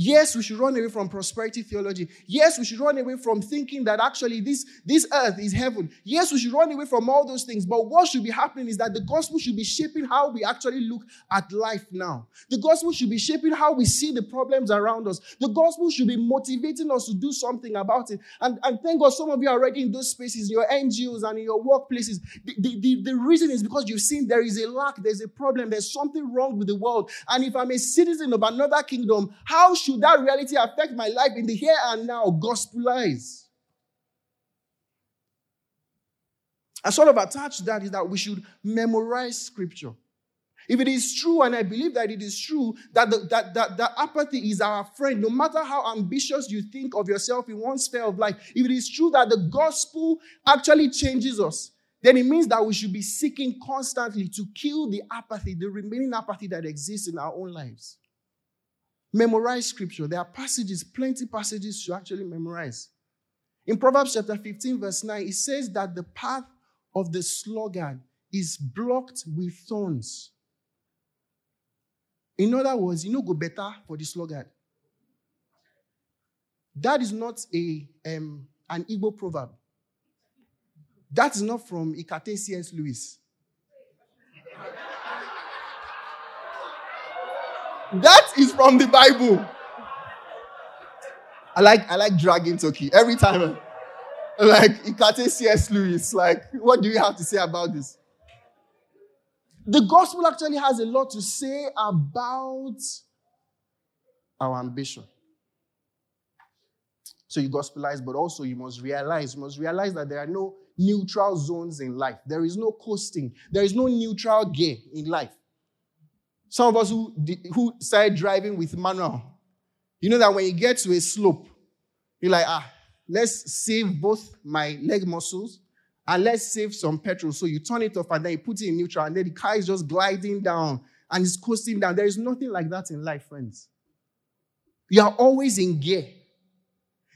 Yes, we should run away from prosperity theology. Yes, we should run away from thinking that actually this, this earth is heaven. Yes, we should run away from all those things. But what should be happening is that the gospel should be shaping how we actually look at life now. The gospel should be shaping how we see the problems around us. The gospel should be motivating us to do something about it. And, and thank God some of you are already in those spaces, your NGOs and in your workplaces. The, the, the, the reason is because you've seen there is a lack, there's a problem, there's something wrong with the world. And if I'm a citizen of another kingdom, how should should that reality affect my life in the here and now? Gospelize. I sort of attached that is that we should memorize scripture. If it is true, and I believe that it is true, that, the, that, that, that apathy is our friend, no matter how ambitious you think of yourself in one sphere of life, if it is true that the gospel actually changes us, then it means that we should be seeking constantly to kill the apathy, the remaining apathy that exists in our own lives. Memorize scripture. There are passages, plenty passages to actually memorize. In Proverbs chapter 15, verse 9, it says that the path of the sluggard is blocked with thorns. In other words, you know, go better for the sluggard. That is not a um, an Igbo proverb. That is not from Ikate C.S. Lewis. That is from the Bible. I like I like dragging Turkey every time. Like Ikate C.S. Lewis. Like, what do you have to say about this? The gospel actually has a lot to say about our ambition. So you gospelize, but also you must realize, you must realize that there are no neutral zones in life. There is no coasting. There is no neutral gear in life. Some of us who, who started driving with manual, you know that when you get to a slope, you're like, ah, let's save both my leg muscles and let's save some petrol. So you turn it off and then you put it in neutral and then the car is just gliding down and it's coasting down. There is nothing like that in life, friends. You are always in gear.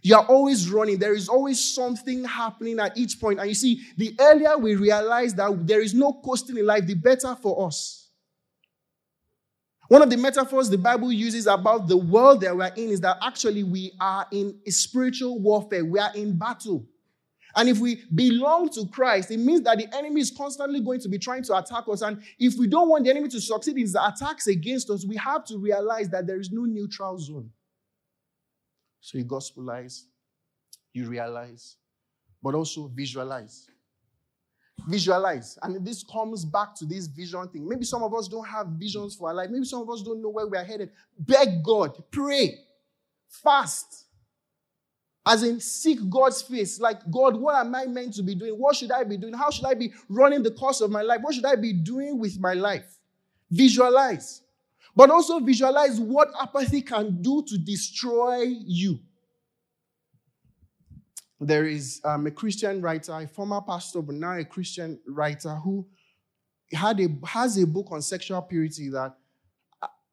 You are always running. There is always something happening at each point. And you see, the earlier we realize that there is no coasting in life, the better for us. One of the metaphors the Bible uses about the world that we're in is that actually we are in spiritual warfare, we are in battle. And if we belong to Christ, it means that the enemy is constantly going to be trying to attack us. And if we don't want the enemy to succeed in his attacks against us, we have to realize that there is no neutral zone. So you gospelize, you realize, but also visualize. Visualize. And this comes back to this vision thing. Maybe some of us don't have visions for our life. Maybe some of us don't know where we are headed. Beg God, pray, fast. As in, seek God's face. Like, God, what am I meant to be doing? What should I be doing? How should I be running the course of my life? What should I be doing with my life? Visualize. But also visualize what apathy can do to destroy you. There is um, a Christian writer, a former pastor, but now a Christian writer who had a, has a book on sexual purity that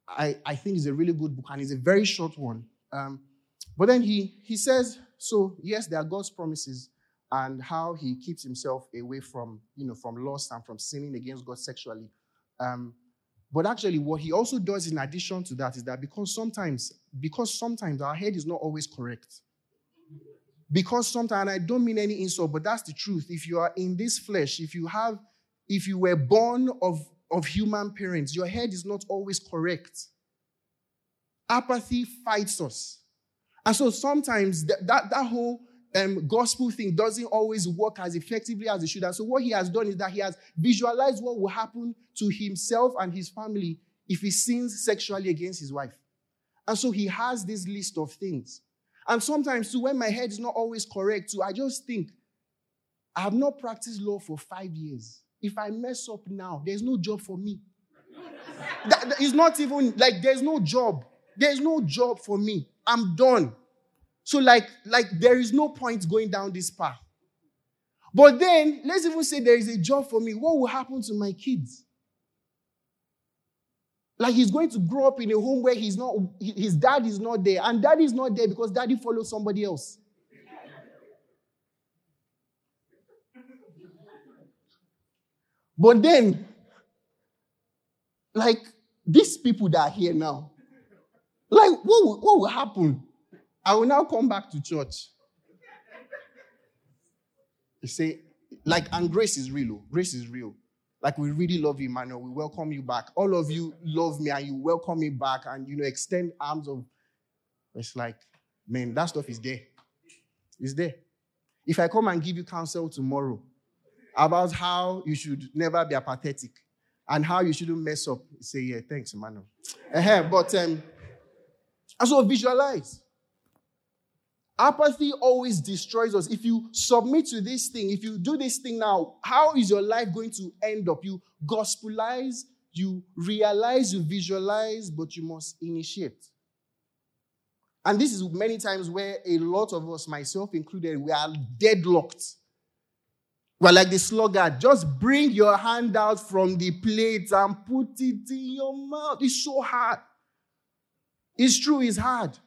I, I think is a really good book and it's a very short one. Um, but then he, he says, so yes, there are God's promises and how he keeps himself away from, you know, from lust and from sinning against God sexually. Um, but actually, what he also does in addition to that is that because sometimes, because sometimes our head is not always correct. Because sometimes, I don't mean any insult, but that's the truth. If you are in this flesh, if you have, if you were born of, of human parents, your head is not always correct. Apathy fights us. And so sometimes that, that, that whole um, gospel thing doesn't always work as effectively as it should. And so what he has done is that he has visualized what will happen to himself and his family if he sins sexually against his wife. And so he has this list of things. And sometimes, too, when my head is not always correct, too, I just think, I have not practiced law for five years. If I mess up now, there's no job for me. that, that, it's not even like there's no job. There's no job for me. I'm done. So, like, like there is no point going down this path. But then, let's even say there is a job for me. What will happen to my kids? Like he's going to grow up in a home where he's not, his dad is not there, and daddy is not there because daddy follows somebody else. But then, like these people that are here now, like what will, what will happen? I will now come back to church. You say, like, and grace is real. Oh. Grace is real. Like we really love you, Emmanuel. We welcome you back. All of you love me and you welcome me back and you know extend arms of. It's like, man, that stuff is there. It's there. If I come and give you counsel tomorrow about how you should never be apathetic and how you shouldn't mess up, say, yeah, thanks, Emmanuel. Uh-huh. But um, also visualize. Apathy always destroys us. If you submit to this thing, if you do this thing now, how is your life going to end up? You gospelize, you realize, you visualize, but you must initiate. And this is many times where a lot of us, myself included, we are deadlocked. We're like the sluggard. Just bring your hand out from the plate and put it in your mouth. It's so hard. It's true, it's hard.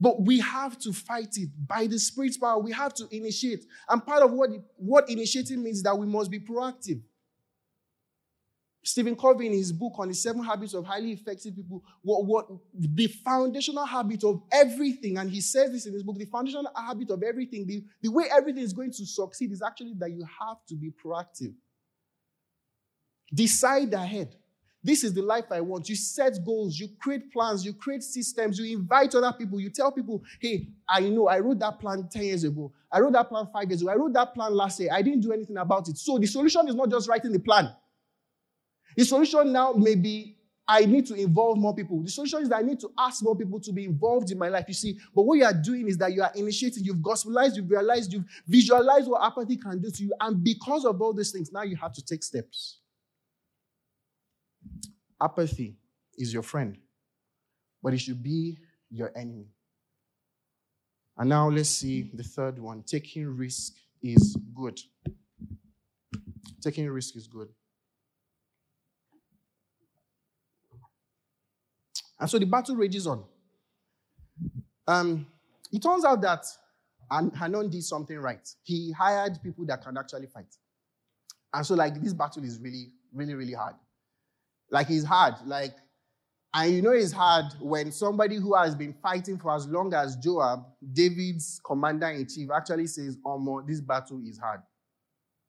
But we have to fight it by the Spirit's power. We have to initiate. And part of what, what initiating means is that we must be proactive. Stephen Covey, in his book on the seven habits of highly effective people, what, what the foundational habit of everything, and he says this in his book, the foundational habit of everything, the, the way everything is going to succeed is actually that you have to be proactive. Decide ahead. This is the life I want. You set goals, you create plans, you create systems, you invite other people, you tell people, hey, I know, I wrote that plan 10 years ago. I wrote that plan five years ago. I wrote that plan last year. I didn't do anything about it. So the solution is not just writing the plan. The solution now may be I need to involve more people. The solution is that I need to ask more people to be involved in my life. You see, but what you are doing is that you are initiating, you've gospelized, you've realized, you've visualized what apathy can do to you. And because of all these things, now you have to take steps. Apathy is your friend, but it should be your enemy. And now let's see the third one. Taking risk is good. Taking risk is good. And so the battle rages on. Um, it turns out that Hanun did something right. He hired people that can actually fight. And so, like, this battle is really, really, really hard. Like, it's hard. Like, and you know it's hard when somebody who has been fighting for as long as Joab, David's commander in chief, actually says, Oh, this battle is hard.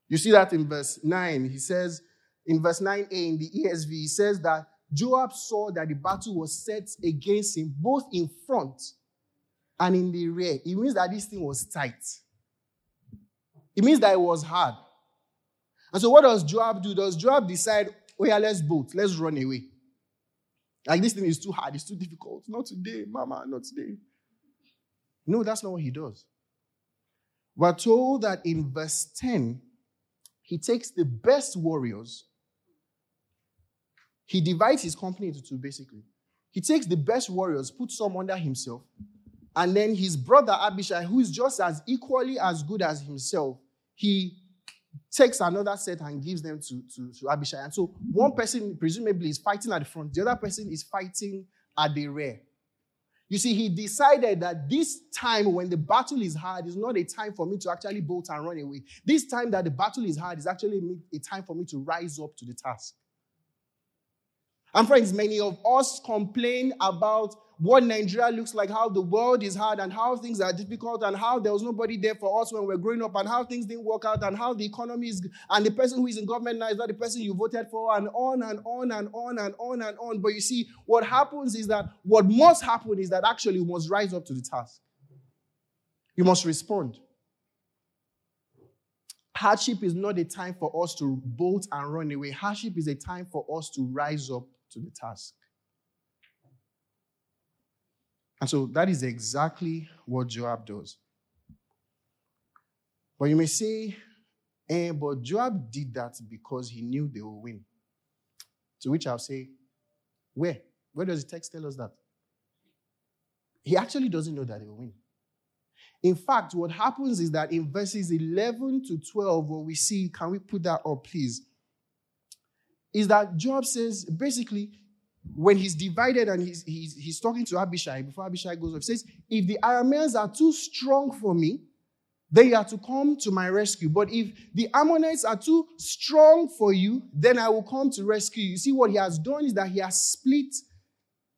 You see that in verse 9. He says, in verse 9a in the ESV, he says that Joab saw that the battle was set against him both in front and in the rear. It means that this thing was tight. It means that it was hard. And so, what does Joab do? Does Joab decide, oh, yeah, let's bolt, let's run away? Like this thing is too hard, it's too difficult. Not today, mama, not today. No, that's not what he does. We're told that in verse 10, he takes the best warriors he divides his company into two, basically. He takes the best warriors, puts some under himself, and then his brother Abishai, who is just as equally as good as himself, he takes another set and gives them to, to, to Abishai. And so one person presumably is fighting at the front, the other person is fighting at the rear. You see, he decided that this time when the battle is hard is not a time for me to actually bolt and run away. This time that the battle is hard is actually a time for me to rise up to the task. And friends, many of us complain about what Nigeria looks like, how the world is hard, and how things are difficult, and how there was nobody there for us when we are growing up, and how things didn't work out, and how the economy is, and the person who is in government now is not the person you voted for, and on and on and on and on and on. But you see, what happens is that what must happen is that actually you must rise up to the task. You must respond. Hardship is not a time for us to bolt and run away. Hardship is a time for us to rise up to the task. And so that is exactly what Joab does. But you may say, eh, but Joab did that because he knew they would win. To which I'll say, where? Where does the text tell us that? He actually doesn't know that they will win. In fact, what happens is that in verses 11 to 12, what we see, can we put that up, please? is that Joab says basically, when he's divided and he's, he's, he's talking to Abishai, before Abishai goes off, he says, If the Arameans are too strong for me, they are to come to my rescue. But if the Ammonites are too strong for you, then I will come to rescue you. You see, what he has done is that he has split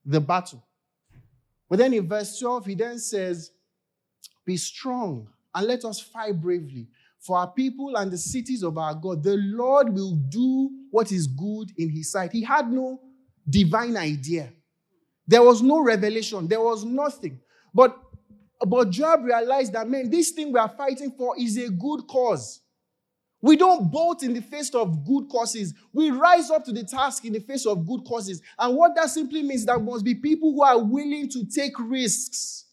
the battle. But then in verse 12, he then says, Be strong and let us fight bravely for our people and the cities of our God. The Lord will do what is good in his sight. He had no divine idea. There was no revelation. There was nothing. But, but Joab realized that, man, this thing we are fighting for is a good cause. We don't bolt in the face of good causes. We rise up to the task in the face of good causes. And what that simply means that must be people who are willing to take risks.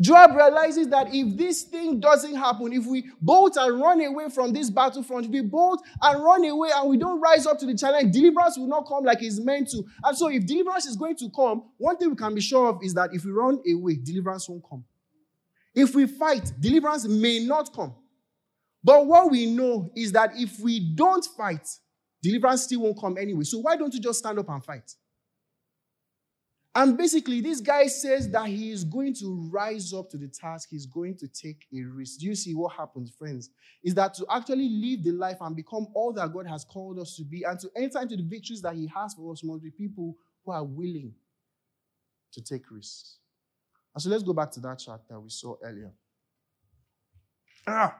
Joab realizes that if this thing doesn't happen, if we bolt and run away from this battlefront, if we bolt and run away and we don't rise up to the challenge, deliverance will not come like it's meant to. And so, if deliverance is going to come, one thing we can be sure of is that if we run away, deliverance won't come. If we fight, deliverance may not come. But what we know is that if we don't fight, deliverance still won't come anyway. So, why don't you just stand up and fight? And basically, this guy says that he is going to rise up to the task, he's going to take a risk. Do you see what happens, friends? Is that to actually live the life and become all that God has called us to be and to enter into the victories that he has for us must be people who are willing to take risks. And so let's go back to that chart that we saw earlier. Ah.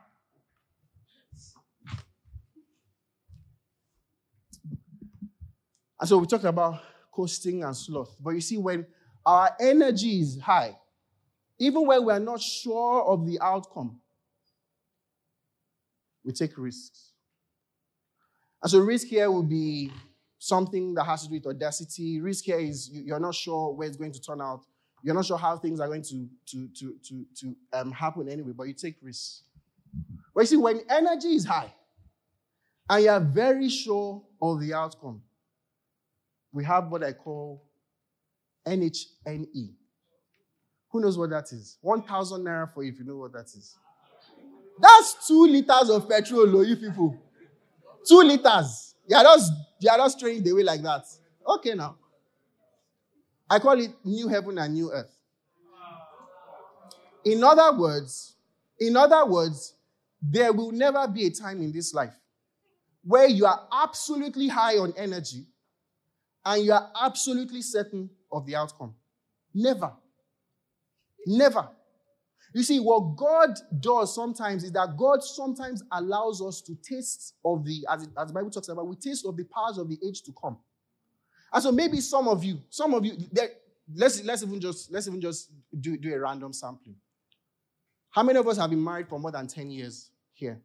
And so we talked about coasting and sloth. But you see, when our energy is high, even when we are not sure of the outcome, we take risks. And so, risk here will be something that has to do with audacity. Risk here is you're not sure where it's going to turn out. You're not sure how things are going to, to, to, to, to um, happen anyway, but you take risks. But you see, when energy is high and you're very sure of the outcome, we have what I call NHNE. Who knows what that is? 1,000 naira for you if you know what that is. That's two liters of petrol, oh, you people. Two liters. You are just, you are just throwing the way like that. Okay, now. I call it new heaven and new earth. In other words, in other words, there will never be a time in this life where you are absolutely high on energy and you are absolutely certain of the outcome. Never. Never. You see, what God does sometimes is that God sometimes allows us to taste of the, as, it, as the Bible talks about, we taste of the powers of the age to come. And so maybe some of you, some of you, let's, let's even just let's even just do, do a random sampling. How many of us have been married for more than 10 years here?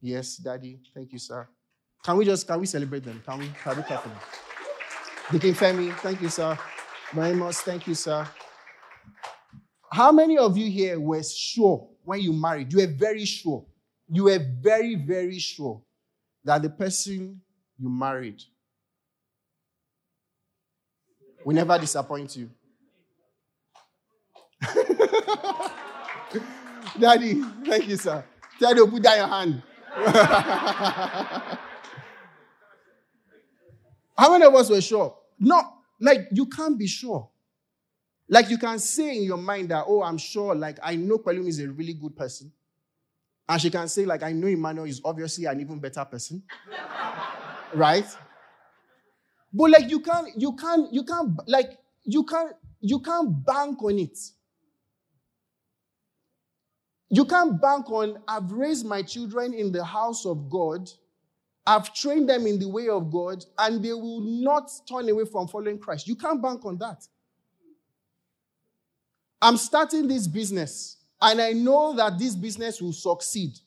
Yes, Daddy. Thank you, sir. Can we just, can we celebrate them? Can we, can we clap for them? Deacon Femi, thank you, sir. Maimos, thank you, sir. How many of you here were sure when you married? You were very sure. You were very, very sure that the person you married will never disappoint you. Daddy, thank you, sir. Daddy, put down your hand. How many of us were sure? No, like you can't be sure. Like you can say in your mind that, oh, I'm sure, like I know Pelumi is a really good person. And she can say, like, I know Emmanuel is obviously an even better person. right? But like you can't, you can't, you can't, like, you can't, you can't bank on it. You can't bank on, I've raised my children in the house of God I've trained them in the way of God, and they will not turn away from following Christ. You can't bank on that. I'm starting this business, and I know that this business will succeed.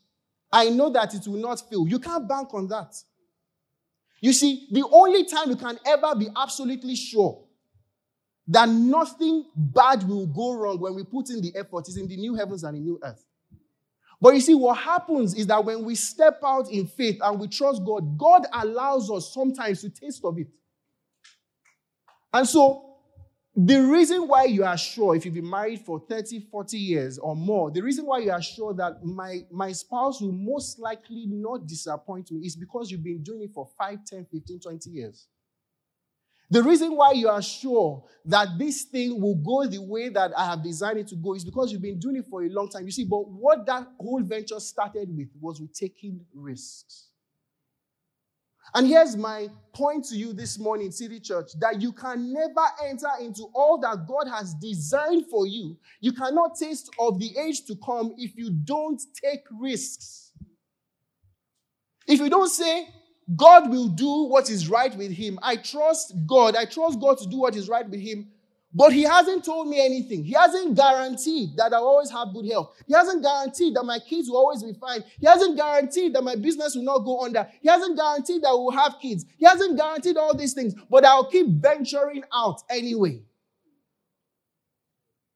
I know that it will not fail. You can't bank on that. You see, the only time you can ever be absolutely sure that nothing bad will go wrong when we put in the effort is in the new heavens and the new earth. But you see, what happens is that when we step out in faith and we trust God, God allows us sometimes to taste of it. And so, the reason why you are sure, if you've been married for 30, 40 years or more, the reason why you are sure that my, my spouse will most likely not disappoint me is because you've been doing it for 5, 10, 15, 20 years. The reason why you are sure that this thing will go the way that I have designed it to go is because you've been doing it for a long time. You see, but what that whole venture started with was with taking risks. And here's my point to you this morning, City Church, that you can never enter into all that God has designed for you. You cannot taste of the age to come if you don't take risks. If you don't say, God will do what is right with him. I trust God. I trust God to do what is right with him. But he hasn't told me anything. He hasn't guaranteed that I'll always have good health. He hasn't guaranteed that my kids will always be fine. He hasn't guaranteed that my business will not go under. He hasn't guaranteed that we'll have kids. He hasn't guaranteed all these things. But I'll keep venturing out anyway.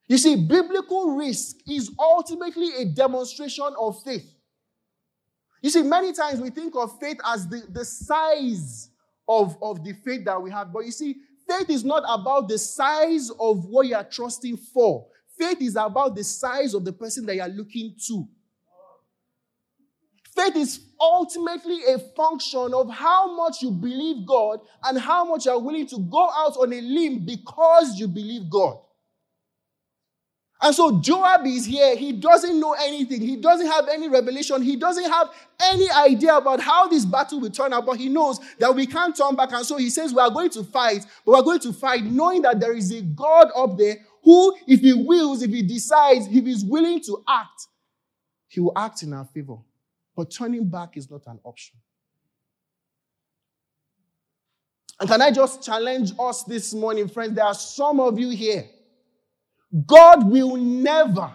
You see, biblical risk is ultimately a demonstration of faith. You see, many times we think of faith as the, the size of, of the faith that we have. But you see, faith is not about the size of what you are trusting for. Faith is about the size of the person that you are looking to. Faith is ultimately a function of how much you believe God and how much you are willing to go out on a limb because you believe God. And so Joab is here. He doesn't know anything. He doesn't have any revelation. He doesn't have any idea about how this battle will turn out, but he knows that we can't turn back. And so he says, We are going to fight, but we're going to fight knowing that there is a God up there who, if he wills, if he decides, if he's willing to act, he will act in our favor. But turning back is not an option. And can I just challenge us this morning, friends? There are some of you here God will never,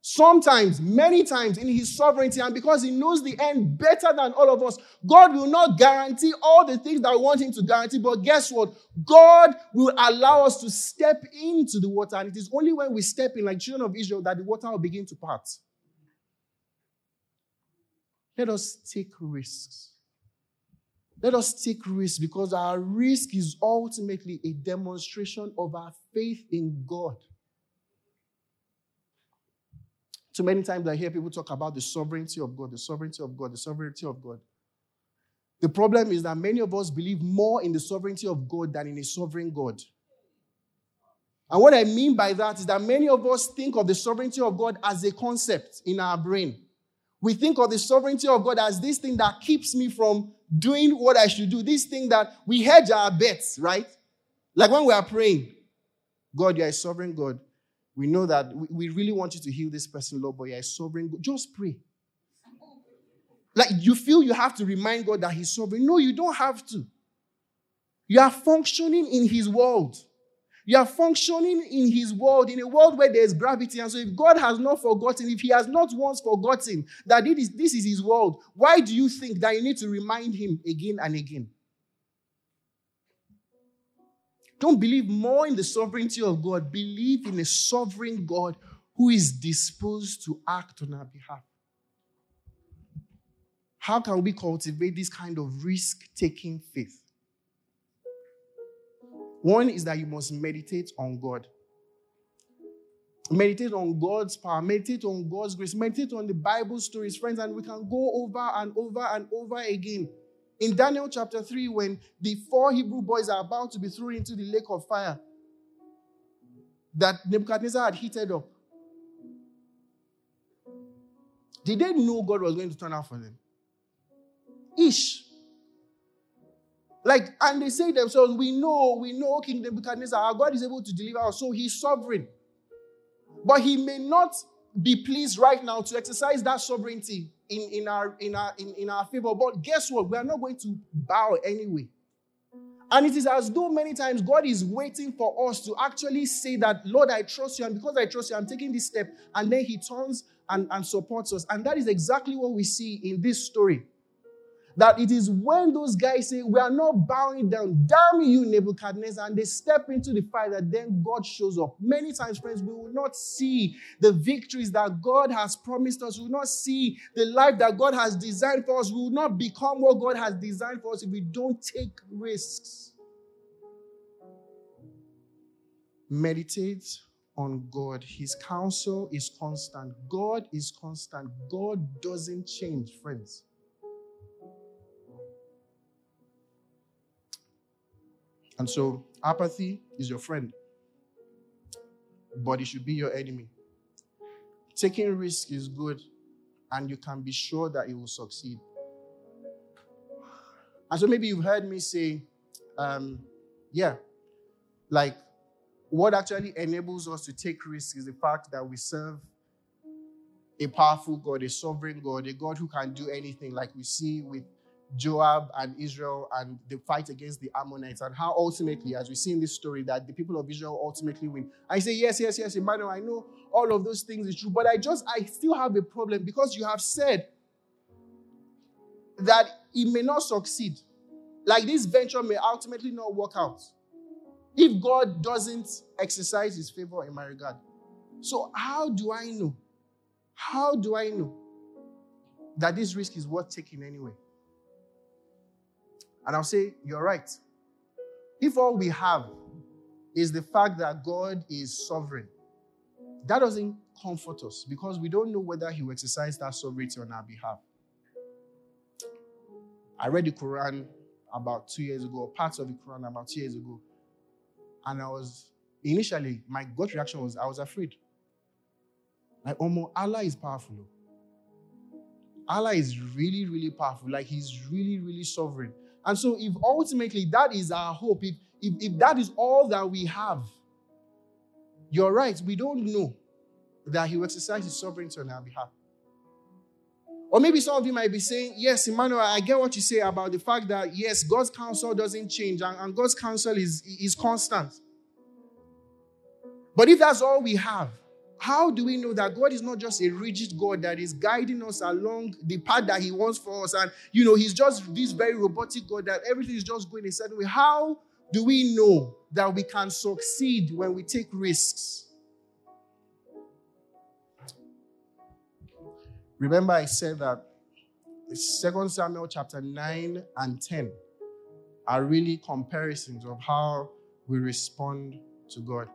sometimes, many times in his sovereignty, and because he knows the end better than all of us, God will not guarantee all the things that we want him to guarantee. But guess what? God will allow us to step into the water. And it is only when we step in, like children of Israel, that the water will begin to part. Let us take risks. Let us take risks because our risk is ultimately a demonstration of our faith in God. Too many times I hear people talk about the sovereignty of God, the sovereignty of God, the sovereignty of God. The problem is that many of us believe more in the sovereignty of God than in a sovereign God. And what I mean by that is that many of us think of the sovereignty of God as a concept in our brain. We think of the sovereignty of God as this thing that keeps me from doing what I should do, this thing that we hedge our bets, right? Like when we are praying, God, you are a sovereign God. We know that we really want you to heal this person, Lord, but you're a sovereign God. Just pray. Like you feel you have to remind God that He's sovereign. No, you don't have to. You are functioning in His world. You are functioning in His world, in a world where there's gravity. And so, if God has not forgotten, if He has not once forgotten that is, this is His world, why do you think that you need to remind Him again and again? Don't believe more in the sovereignty of God. Believe in a sovereign God who is disposed to act on our behalf. How can we cultivate this kind of risk taking faith? One is that you must meditate on God. Meditate on God's power, meditate on God's grace, meditate on the Bible stories, friends, and we can go over and over and over again. In Daniel chapter 3, when the four Hebrew boys are about to be thrown into the lake of fire that Nebuchadnezzar had heated up, did they know God was going to turn out for them? Ish. Like, and they say themselves, We know, we know King Nebuchadnezzar, our God is able to deliver us, so he's sovereign. But he may not be pleased right now to exercise that sovereignty in, in, our, in, our, in, in our favor. But guess what? We are not going to bow anyway. And it is as though many times God is waiting for us to actually say that, Lord, I trust you. And because I trust you, I'm taking this step. And then he turns and, and supports us. And that is exactly what we see in this story. That it is when those guys say, We are not bowing down, damn you, Nebuchadnezzar, and they step into the fire that then God shows up. Many times, friends, we will not see the victories that God has promised us. We will not see the life that God has designed for us. We will not become what God has designed for us if we don't take risks. Meditate on God. His counsel is constant. God is constant. God doesn't change, friends. And so apathy is your friend, but it should be your enemy. Taking risk is good, and you can be sure that it will succeed. And so maybe you've heard me say, um, yeah, like what actually enables us to take risks is the fact that we serve a powerful God, a sovereign God, a God who can do anything, like we see with Joab and Israel and the fight against the Ammonites, and how ultimately, as we see in this story, that the people of Israel ultimately win. I say, Yes, yes, yes, Emmanuel, I know all of those things is true, but I just, I still have a problem because you have said that it may not succeed. Like this venture may ultimately not work out if God doesn't exercise his favor in my regard. So, how do I know? How do I know that this risk is worth taking anyway? And I'll say, You're right. If all we have is the fact that God is sovereign, that doesn't comfort us because we don't know whether He will exercise that sovereignty on our behalf. I read the Quran about two years ago, parts of the Quran about two years ago. And I was initially, my gut reaction was I was afraid. Like, Omo, Allah is powerful. Oh. Allah is really, really powerful. Like, He's really, really sovereign. And so, if ultimately that is our hope, if, if, if that is all that we have, you're right, we don't know that He will exercise His sovereignty on our behalf. Or maybe some of you might be saying, Yes, Emmanuel, I get what you say about the fact that, yes, God's counsel doesn't change and, and God's counsel is, is constant. But if that's all we have, how do we know that God is not just a rigid God that is guiding us along the path that He wants for us? And, you know, He's just this very robotic God that everything is just going a certain way. How do we know that we can succeed when we take risks? Remember, I said that Second Samuel chapter 9 and 10 are really comparisons of how we respond to God.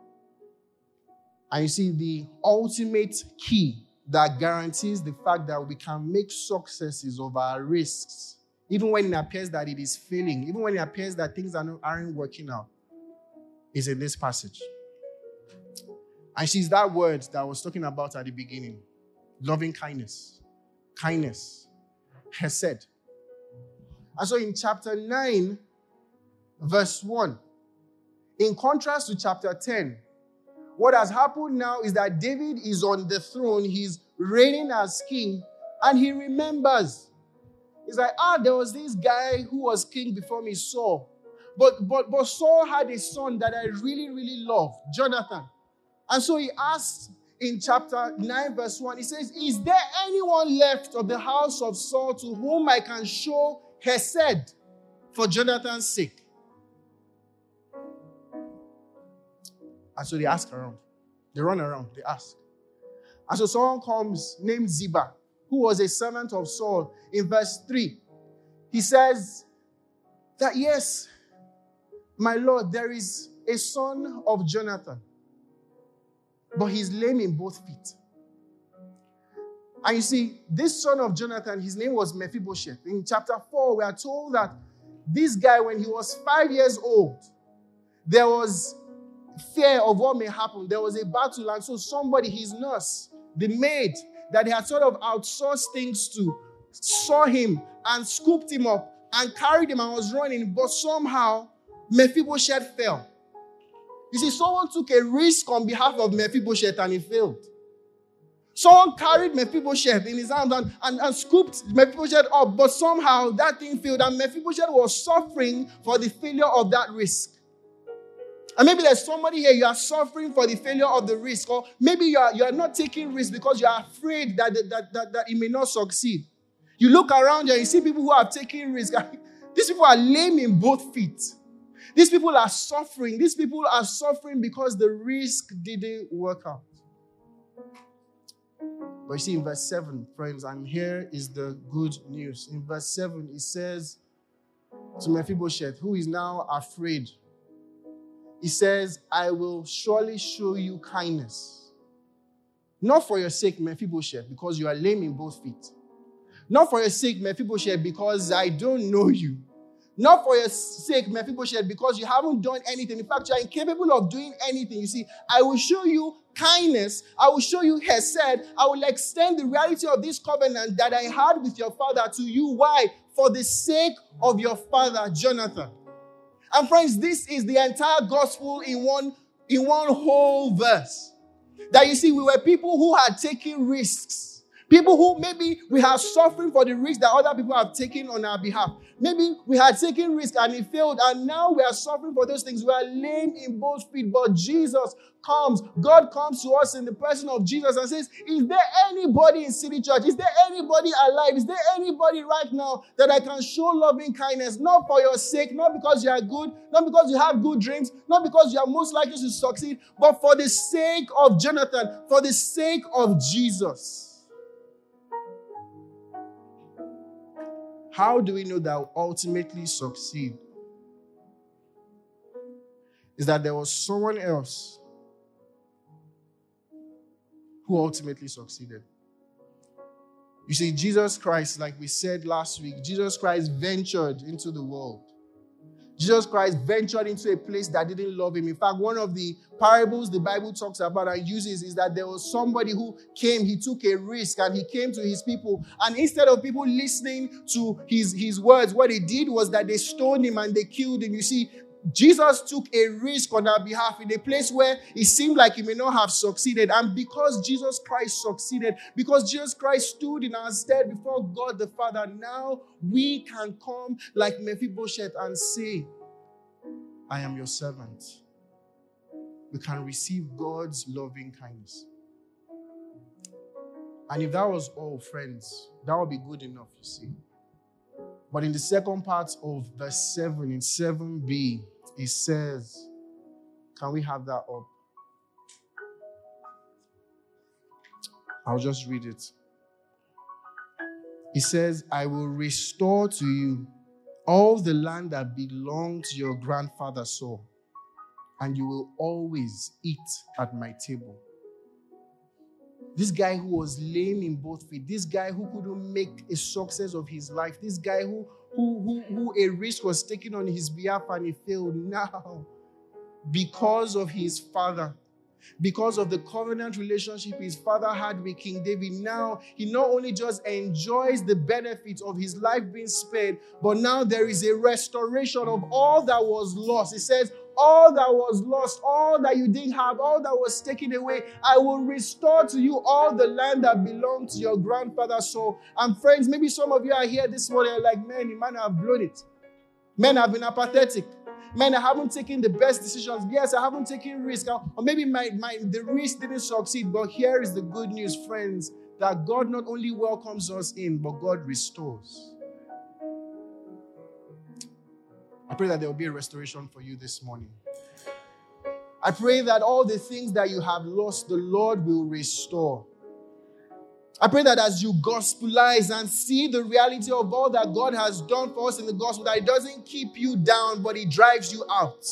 And you see, the ultimate key that guarantees the fact that we can make successes of our risks, even when it appears that it is failing, even when it appears that things are not, aren't working out, is in this passage. And she's that word that I was talking about at the beginning loving kindness kindness, hesed. And so in chapter 9, verse 1, in contrast to chapter 10, what has happened now is that David is on the throne, he's reigning as king, and he remembers. He's like, ah, there was this guy who was king before me, Saul. But, but, but Saul had a son that I really, really love, Jonathan. And so he asked in chapter 9, verse 1, he says, Is there anyone left of the house of Saul to whom I can show Hesed for Jonathan's sake? And so they ask around. They run around, they ask. And so someone comes named Ziba, who was a servant of Saul, in verse 3. He says that, yes, my Lord, there is a son of Jonathan but he's lame in both feet. And you see, this son of Jonathan, his name was Mephibosheth. In chapter 4, we are told that this guy, when he was five years old, there was fear of what may happen. There was a battle, and so somebody, his nurse, the maid that he had sort of outsourced things to, saw him and scooped him up and carried him and was running, but somehow Mephibosheth fell. You see, someone took a risk on behalf of Mephibosheth and he failed. Someone carried Mephibosheth in his arms and, and, and scooped Mephibosheth up, but somehow that thing failed, and Mephibosheth was suffering for the failure of that risk. And maybe there's somebody here, you are suffering for the failure of the risk, or maybe you are, you are not taking risk because you are afraid that, that, that, that it may not succeed. You look around you and you see people who are taking risk. These people are lame in both feet. These people are suffering. These people are suffering because the risk didn't work out. But you see, in verse 7, friends, and here is the good news. In verse 7, it says to Mephibosheth, who is now afraid, he says, I will surely show you kindness. Not for your sake, Mephibosheth, because you are lame in both feet. Not for your sake, Mephibosheth, because I don't know you. Not for your sake, Mephibosheth, because you haven't done anything. In fact, you are incapable of doing anything. You see, I will show you kindness. I will show you Hesed. I will extend the reality of this covenant that I had with your father to you. Why? For the sake of your father, Jonathan. And friends, this is the entire gospel in one, in one whole verse. That you see, we were people who had taken risks People who maybe we are suffering for the risk that other people have taken on our behalf. Maybe we had taken risk and it failed, and now we are suffering for those things. We are lame in both feet, but Jesus comes. God comes to us in the person of Jesus and says, Is there anybody in City Church? Is there anybody alive? Is there anybody right now that I can show loving kindness? Not for your sake, not because you are good, not because you have good dreams, not because you are most likely to succeed, but for the sake of Jonathan, for the sake of Jesus. How do we know that we'll ultimately succeed? Is that there was someone else who ultimately succeeded. You see, Jesus Christ, like we said last week, Jesus Christ ventured into the world. Jesus Christ ventured into a place that didn't love him. In fact, one of the parables the Bible talks about and uses is that there was somebody who came, he took a risk and he came to his people. And instead of people listening to his, his words, what he did was that they stoned him and they killed him. You see, Jesus took a risk on our behalf in a place where it seemed like he may not have succeeded. And because Jesus Christ succeeded, because Jesus Christ stood in our stead before God the Father, now we can come like Mephibosheth and say, I am your servant. We can receive God's loving kindness. And if that was all, friends, that would be good enough, you see. But in the second part of verse 7, in 7b, it says, Can we have that up? I'll just read it. It says, I will restore to you all the land that belonged to your grandfather Saul, and you will always eat at my table. This guy who was lame in both feet, this guy who couldn't make a success of his life, this guy who, who, who, who a risk was taken on his behalf and he failed. Now, because of his father, because of the covenant relationship his father had with King David. Now, he not only just enjoys the benefits of his life being spared, but now there is a restoration of all that was lost. It says, all that was lost, all that you didn't have, all that was taken away, I will restore to you all the land that belonged to your grandfather. So, and friends, maybe some of you are here this morning like, man, might have blown it. Men have been apathetic. Men, I haven't taken the best decisions. Yes, I haven't taken risk. Or maybe my, my the risk didn't succeed. But here is the good news, friends, that God not only welcomes us in, but God restores. I pray that there will be a restoration for you this morning. I pray that all the things that you have lost, the Lord will restore. I pray that as you gospelize and see the reality of all that God has done for us in the gospel, that it doesn't keep you down, but it drives you out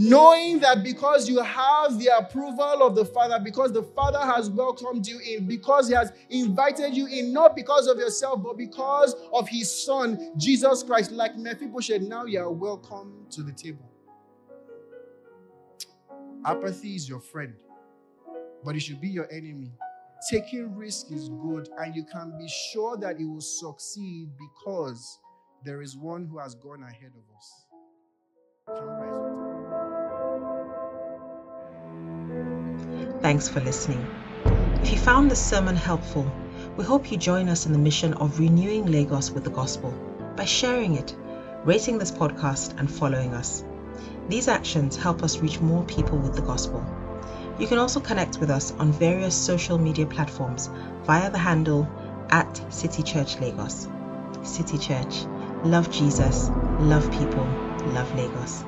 knowing that because you have the approval of the Father, because the Father has welcomed you in, because He has invited you in, not because of yourself, but because of His Son, Jesus Christ, like Mephibosheth, now you are welcome to the table. Apathy is your friend, but it should be your enemy. Taking risk is good, and you can be sure that it will succeed because there is one who has gone ahead of us. Thanks for listening. If you found this sermon helpful, we hope you join us in the mission of renewing Lagos with the gospel by sharing it, rating this podcast, and following us. These actions help us reach more people with the gospel. You can also connect with us on various social media platforms via the handle at City Church Lagos. City Church, love Jesus, love people, love Lagos.